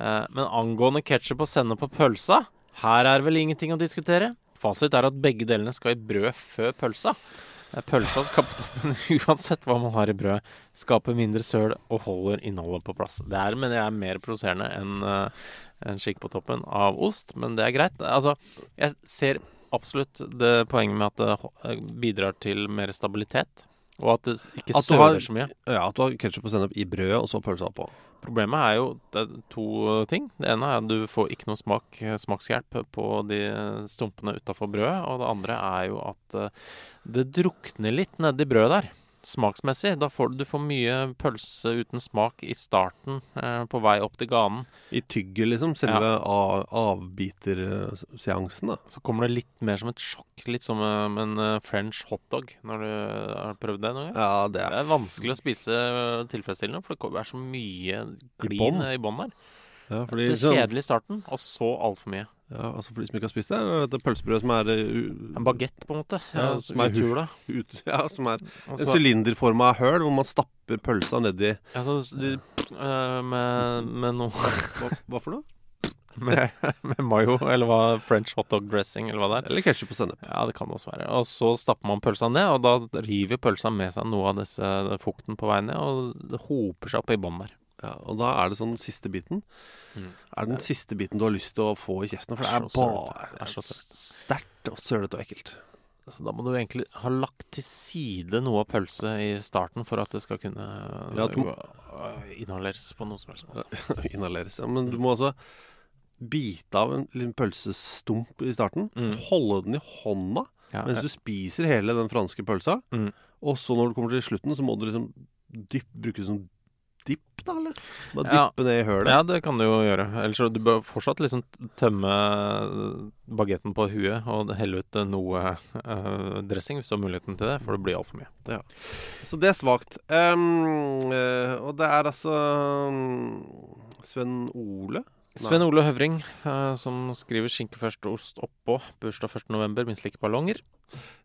Eh, men angående ketsjup og sennep på pølsa, her er vel ingenting å diskutere. Fasit er at begge delene skal i brød før pølsa. Eh, Pølsa skal på toppen uansett hva man har i brødet. Skaper mindre søl og holder innholdet på plass. Det er, mener jeg, er mer provoserende enn eh, en skikk på toppen av ost, men det er greit. Altså, jeg ser absolutt det poenget med at det eh, bidrar til mer stabilitet. Og at det ikke At søler har- så mye. Ja, At du har ketsjup og sennep i brødet, og så pølsa på. Problemet er jo er to ting. Det ene er at du får ikke noe smak, smakshjelp på de stumpene utafor brødet. Og det andre er jo at eh, det drukner litt nedi brødet der. Smaksmessig. Da får du, du får mye pølse uten smak i starten, eh, på vei opp til ganen. I tygget, liksom. Selve a- avbiterseansen, da. Så kommer det litt mer som et sjokk. Litt som eh, en eh, french hotdog. Når du har prøvd det noen gang? Ja, det er... Det er er vanskelig å spise eh, tilfredsstillende, for det er så mye glin i bånn der. ja, fordi, Så sånn- kjedelig i starten, og så altfor mye. Ja, altså For de som ikke har spist det, er dette pølsebrødet som er uh, En bagett, på en måte. Ja, Ja, som er Uthula. ut, Ja, som er Og en sylinderforma høl hvor man stapper pølsa nedi Altså, de, uh, med, med noe hva, hva for noe? med, med mayo, eller hva French hotdog dressing, eller hva det er. Eller ketsjup og sennep. Ja, det kan det også være. Og så stapper man pølsa ned, og da river pølsa med seg noe av disse fukten på vei ned, og det hoper seg opp i bånn der. Ja, og da er det sånn siste biten. Mm. Er den siste biten du har lyst til å få i kjeften? For det Er bare Er sterkt og sølete og ekkelt. Så da må du egentlig ha lagt til side noe av pølse i starten for at det skal kunne Ja, du- øh, inhaleres på noen som helst måte. Inhaleres. Ja, men du må altså bite av en liten pølsestump i starten. Mm. Holde den i hånda Ja, mens du spiser hele den franske pølsa. Mm. Og så når du kommer til slutten, så må du liksom dypp, bruke sånn dipp, da, eller? Bare Ja. det i hølet. Ja, det kan du jo gjøre. Ellers så du bør fortsatt liksom tømme bagetten på huet og helle ut noe uh, dressing hvis du har muligheten til det, for det blir altfor mye. Så det er svakt. Um, uh, og det er altså um, Sven Ole Sven Ole Høvring, eh, som skriver 'skinke først, ost oppå'. Bursdag 1.11. Minst like ballonger.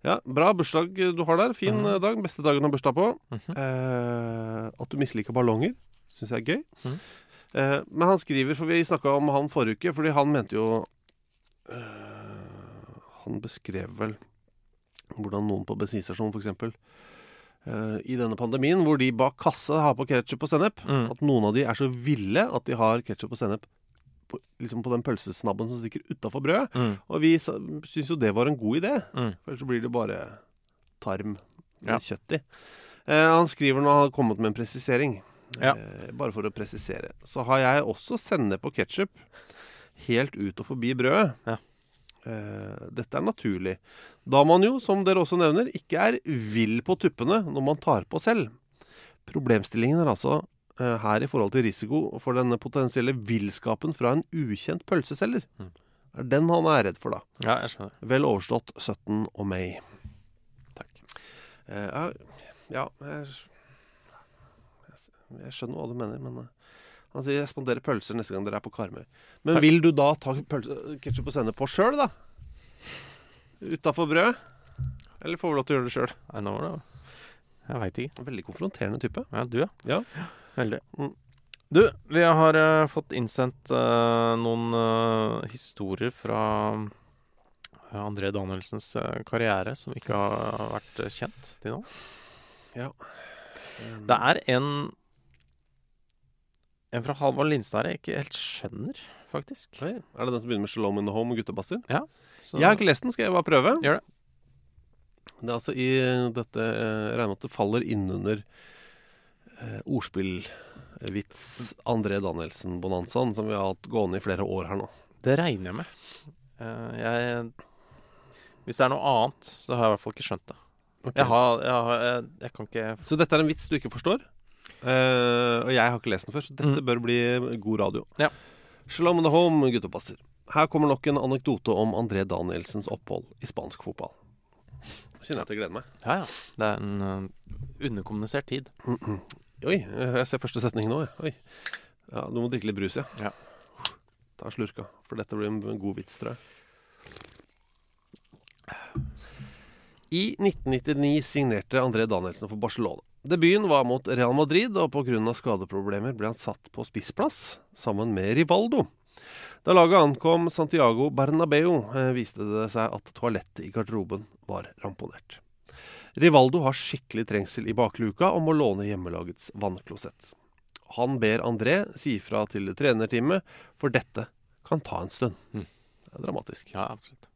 Ja, bra bursdag du har der. Fin eh, dag. Beste dagen å ha bursdag på. Mhm. Eh, at du misliker ballonger, syns jeg er gøy. Mm. Eh, men han skriver, for vi snakka om han forrige uke, fordi han mente jo eh, Han beskrev vel hvordan noen på bensinstasjonen f.eks. Uh, I denne pandemien, hvor de bak kassa har på ketsjup og sennep, Mm. at noen av de er så ville at de har ketsjup og sennep på, liksom på den pølsesnabben som stikker utafor brødet. Mm. Og vi syns jo det var en god idé. Mm. For ellers så blir det bare tarm med Ja. kjøtt i. Eh, han skriver nå har kommet med en presisering. Ja. Eh, bare for å presisere. Så har jeg også sennep og ketsjup helt ut og forbi brødet. Ja. Eh, dette er naturlig. Da man jo, som dere også nevner, ikke er vill på tuppene når man tar på selv. Problemstillingen er altså her i forhold til risiko for denne potensielle villskapen fra en ukjent pølseselger. Mm. Det er den han er redd for, da. Ja, jeg skjønner. Vel overstått 17. og meg. Takk. Uh, ja, jeg, jeg, skjønner hva du mener, men uh, han sier jeg spanderer pølser neste gang dere er på Karmøy. Men Takk. vil du da ta ketsjup og sende på sjøl, da? Utafor brød? Eller får vi lov til å gjøre det sjøl? Jeg veit ikke. Veldig konfronterende type. Ja, du, ja. Ja. Veldig. Mm. Du, vi har uh, fått innsendt uh, noen uh, historier fra André Danielsens karriere som ikke har vært kjent til nå. Ja. Det er en En fra Halvard Lindstad jeg ikke helt skjønner, faktisk. Oi, Er det den som begynner med 'Shalom in the Home' og guttebasser? Så, Jeg har ikke lest den, skal jeg bare prøve? Gjør det. Det er altså i dette eh, regner med at det faller innunder eh, ordspillvits André Danielsen-bonanzaen, som vi har hatt gående i flere år her nå. Det regner jeg med. Uh, jeg Hvis det er noe annet, så har jeg i hvert fall ikke skjønt det. Jeg, har, jeg, har, jeg, jeg kan ikke Så dette er en vits du ikke forstår? Uh, og jeg har ikke lest den før, så dette Mm. bør bli god radio. Ja. Shalom the home, guttepasser. Her kommer nok en anekdote om André Danielsens opphold i spansk fotball. Kjenner jeg at jeg gleder meg. Ja, ja. Det er en uh, underkommunisert tid. Oi, jeg ser første setning nå. Oi. Ja, Du må drikke litt brus, ja. Ja. Ta slurka, for dette blir en en god vits, tror jeg. I 1999 signerte André Danielsen for Barcelona. Debuten var mot Real Madrid, og pga. skadeproblemer ble han satt på spissplass sammen med Rivaldo. Da laget ankom Santiago Bernabeu, eh, viste det seg at toalettet i garderoben var ramponert. Rivaldo har skikkelig trengsel i bakluka og må låne hjemmelagets vannklosett. Han ber André si fra til trenerteamet, for dette kan ta en stund. Mm. Det er dramatisk. Ja, absolutt.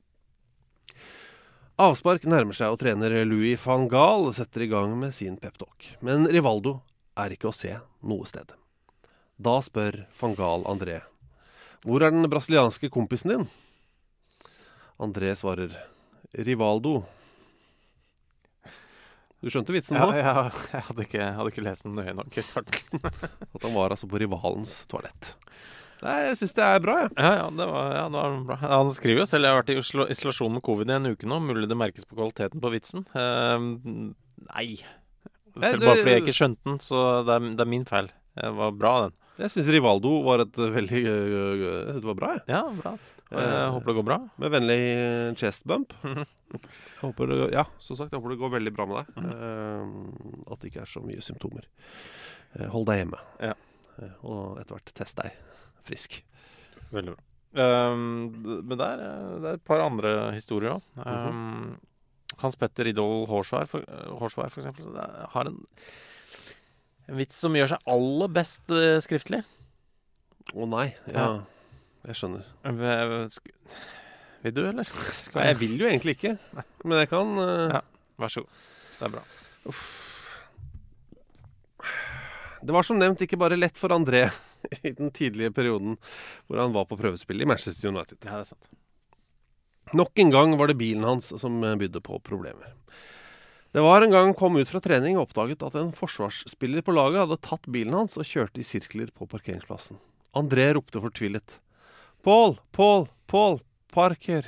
Avspark nærmer seg, og trener Louis van Gaal setter i gang med sin peptalk. Men Rivaldo er ikke å se noe sted. Da spør van Gaal André hvor er den brasilianske kompisen din? André svarer Rivaldo. Du skjønte vitsen nå? ja, jeg hadde ikke, hadde ikke lest den nøye nok i starten. At han var altså på rivalens toalett. Nei, jeg syns det er bra, jeg. Ja, ja, det var, ja, det var bra. Han skriver jo selv jeg har vært i isolasjon med covid i en uke nå. Mulig det merkes på kvaliteten på vitsen. Uh. Nei, Selv bare fordi jeg ikke skjønte den, så det er, det er min feil. Det var bra, den. Jeg syns Rivaldo var et veldig øh, øh, Jeg synes det var bra, jeg. Ja, bra. Jeg håper det går bra. Med vennlig chest bump. Håper det, ja, som sagt, jeg håper det går veldig bra med deg. Eh, at det ikke er så mye symptomer. Eh, hold deg hjemme. Ja. Eh, og etter hvert test deg frisk. Veldig bra. Um, men det er, det er et par andre historier òg. Um, Hans Petter Idol Hårsvær, for, Hårsvær, for eksempel, har en, en vits som gjør seg aller best eh, skriftlig. Å nei. Ja, jeg skjønner. Vil, sk- vil du, eller? Skal Nei, jeg vil jo egentlig ikke, men jeg kan eh, Ja. Vær så god. Det er bra. Det var som nevnt ikke bare lett for André i den tidlige perioden hvor han var på prøvespill i Manchester United. Ja, det er sant. Nok en gang var det bilen hans som eh, bydde på problemer. Det var en gang han kom ut fra trening og oppdaget at en forsvarsspiller på laget hadde tatt bilen hans og kjørte i sirkler på parkeringsplassen. André ropte fortvilet. Paul, Paul, Paul, parker.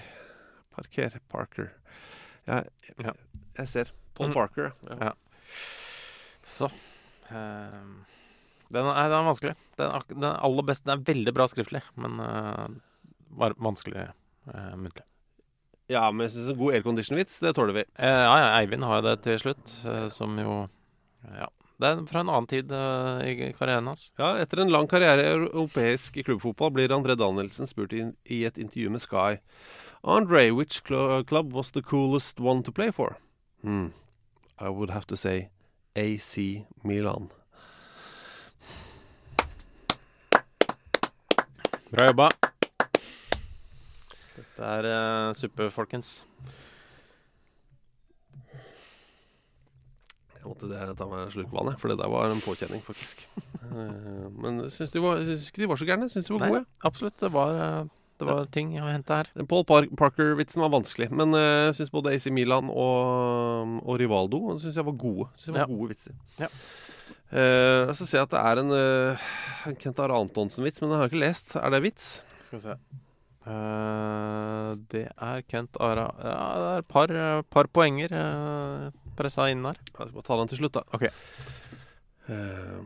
Parker, Parker. Jeg, Ja. jeg ser. Paul Mm. Parker. Ja. Ja. Så ehm, den, er, den er vanskelig. Den, er den er aller beste Den er veldig bra skriftlig, men uh, var vanskelig uh, muntlig. Ja, men jeg synes en god aircondition-vits, det tåler vi. Eh, ja, ja, Eivind har jo det til slutt, eh, som jo Ja. Det er fra en annen tid eh, i karrieren hans. Ja, Etter en lang karriere i europeisk klubbfotball blir André Danielsen spurt i, i et intervju med Sky. Andre, which cl club was the coolest one to play for? Hmm. I would have to say AC Milan. Bra jobba. Dette er uh, suppe, folkens. Jeg måtte det, ta meg en slurk vann, for det der var en påkjenning, faktisk. Eh, Men syns de var- syns ikke de var så gærne. Syns de var Nei, gode. absolutt. Det var, eh, det var ting å hente her. Den Paul Park Parker-vitsen var vanskelig, men jeg syns både AC Milan og, og Rivaldo synes jeg var gode. Synes jeg var Ja. gode vitser. Ja. Uh, så ser jeg at det er en, uh, en Kent Are Antonsen-vits, men den har jeg ikke lest. Er det vits? Skal vi se. Eh, det er Kent Ara Ja, det er et par, eh, par poenger uh, pressa inn her. Jeg skal bare ta den til slutt, da. Okay. Uh,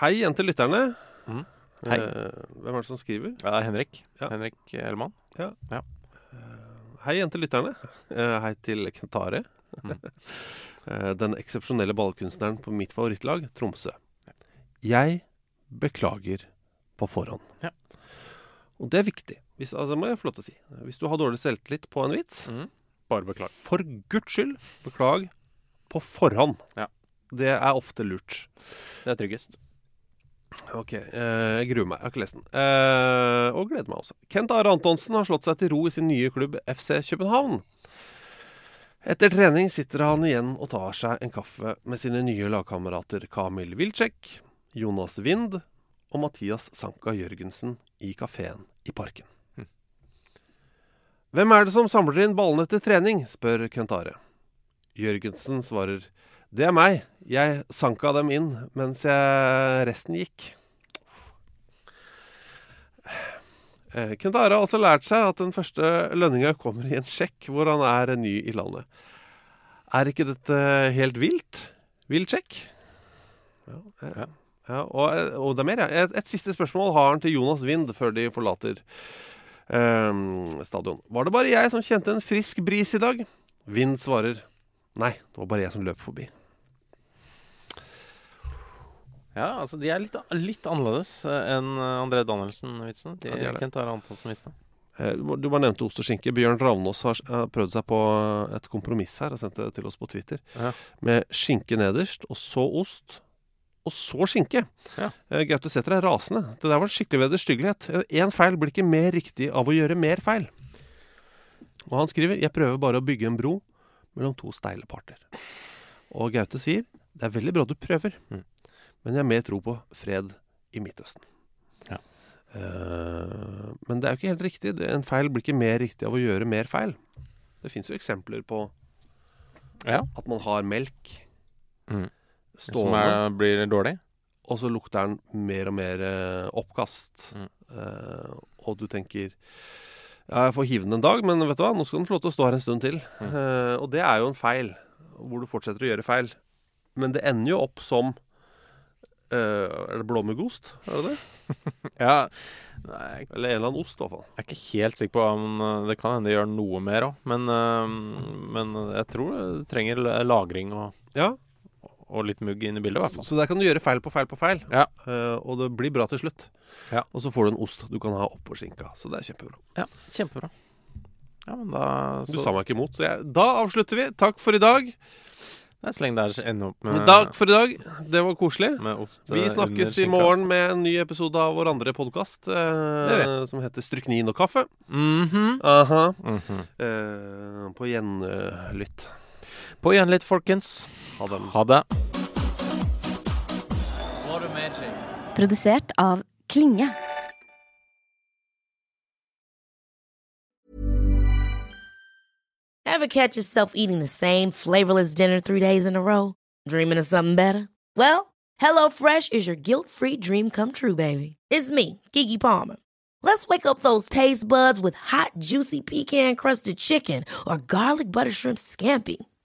hei igjen til lytterne. Mm. Hei. Eh, hvem er det som skriver? Det er Henrik. Ja. Henrik Ellemann. Hei igjen til lytterne. Eh, hei til Kentare. Eh, Den eksepsjonelle ballkunstneren på mitt favorittlag, Tromsø. Jeg beklager på forhånd. Ja. Og det er viktig. Hvis, altså, må jeg få lov til å si. Hvis du har dårlig selvtillit på en vits, mm. Bare beklag. for guds skyld, beklag på forhånd. Ja. Det er ofte lurt. Det er tryggest. Ok, eh, jeg gruer meg. Jeg har ikke lest den. Eh, og gleder meg også. Kent Are Antonsen har slått seg til ro i sin nye klubb FC København. Etter trening sitter han igjen og tar seg en kaffe med sine nye lagkamerater Kamil Wilczek, Jonas Wind og Mathias Sanka Jørgensen i kafeen i parken. Hvem er det som samler inn ballene til trening? spør Kent Are. Jørgensen svarer det er meg. Jeg sanka dem inn mens jeg resten gikk. Kentare Kent Are har også lært seg at den første lønninga kommer i en sjekk hvor han er ny i landet. Er ikke dette helt vilt? Vill sjekk? Ja, eh, Ja. ja og, og det er mer, ja. Et, et siste spørsmål har han til Jonas Wind før de forlater eh, stadion. Var det bare jeg som kjente en frisk bris i dag? Vind svarer nei, det var bare jeg som løp forbi. Ja, altså de er litt, litt annerledes eh, enn eh, André Danielsen-vitsene. De, Ja, de er. Kent Are Antonsen-vitsene. Eh, Du bare- nevnte ost og skinke. Bjørn Ravnås har har prøvd seg på et kompromiss her og sendt det til oss på Twitter. Ja. Med skinke nederst, og så ost, og så skinke. Ja. Eh, Gaute Sæther er rasende. Det der var skikkelig vederstyggelighet. Én feil blir ikke mer riktig av å gjøre mer feil. Og han skriver Jeg prøver bare å bygge en bro mellom to steile parter. Og Gaute sier det er veldig bra du prøver, Mm. men jeg har mer tro på fred i Midtøsten. Ja. Uh, men det er jo ikke helt riktig. En feil blir ikke mer riktig av å gjøre mer feil. Det fins jo eksempler på Ja. at man har melk Mm. Som er, blir dårlig. og så lukter den mer og mer eh, oppkast. Mm. Eh, og du tenker ja, jeg får hive den en dag, men vet du hva, nå skal den få lov til å stå her en stund til. Mm. Eh, og det er jo en feil, hvor du fortsetter å gjøre feil. Men det ender jo opp som eh, Er det blåmuggost? Er det det? Ja, Nei, Eller en eller annen ost, i hvert fall. Jeg er ikke helt sikker på om eh, Det kan hende det gjør noe mer òg, men, eh, men jeg tror det trenger lagring og, Ja, og litt mugg inn i bildet, i hvert fall. Så der kan du gjøre feil på feil på feil. Ja. uh, og det blir bra til slutt. Ja. Og så får du en ost du kan ha oppå skinka. Så det er kjempebra. Ja, kjempebra. Ja, men da Du sa meg ikke imot, så jeg, da avslutter vi. Takk for i dag. Nei, Så lenge det er ender opp med, Takk for i dag. Det var koselig. Vi eh, snakkes i morgen altså. med en ny episode av vår andre podkast Det som heter Stryknin og kaffe. Mhm. Aha. Mhm. Eh, på gjenlytt. På igjen litt, folkens. Ha det. Ha det. Produsert av Klinge. Ever catch yourself eating the same flavorless dinner three days in a row? Dreaming of something better? Well, HelloFresh is your guilt-free dream come true, baby. It's me, Kiki Palmer. Let's wake up those taste buds with hot, juicy pecan-crusted chicken or garlic butter shrimp scampi.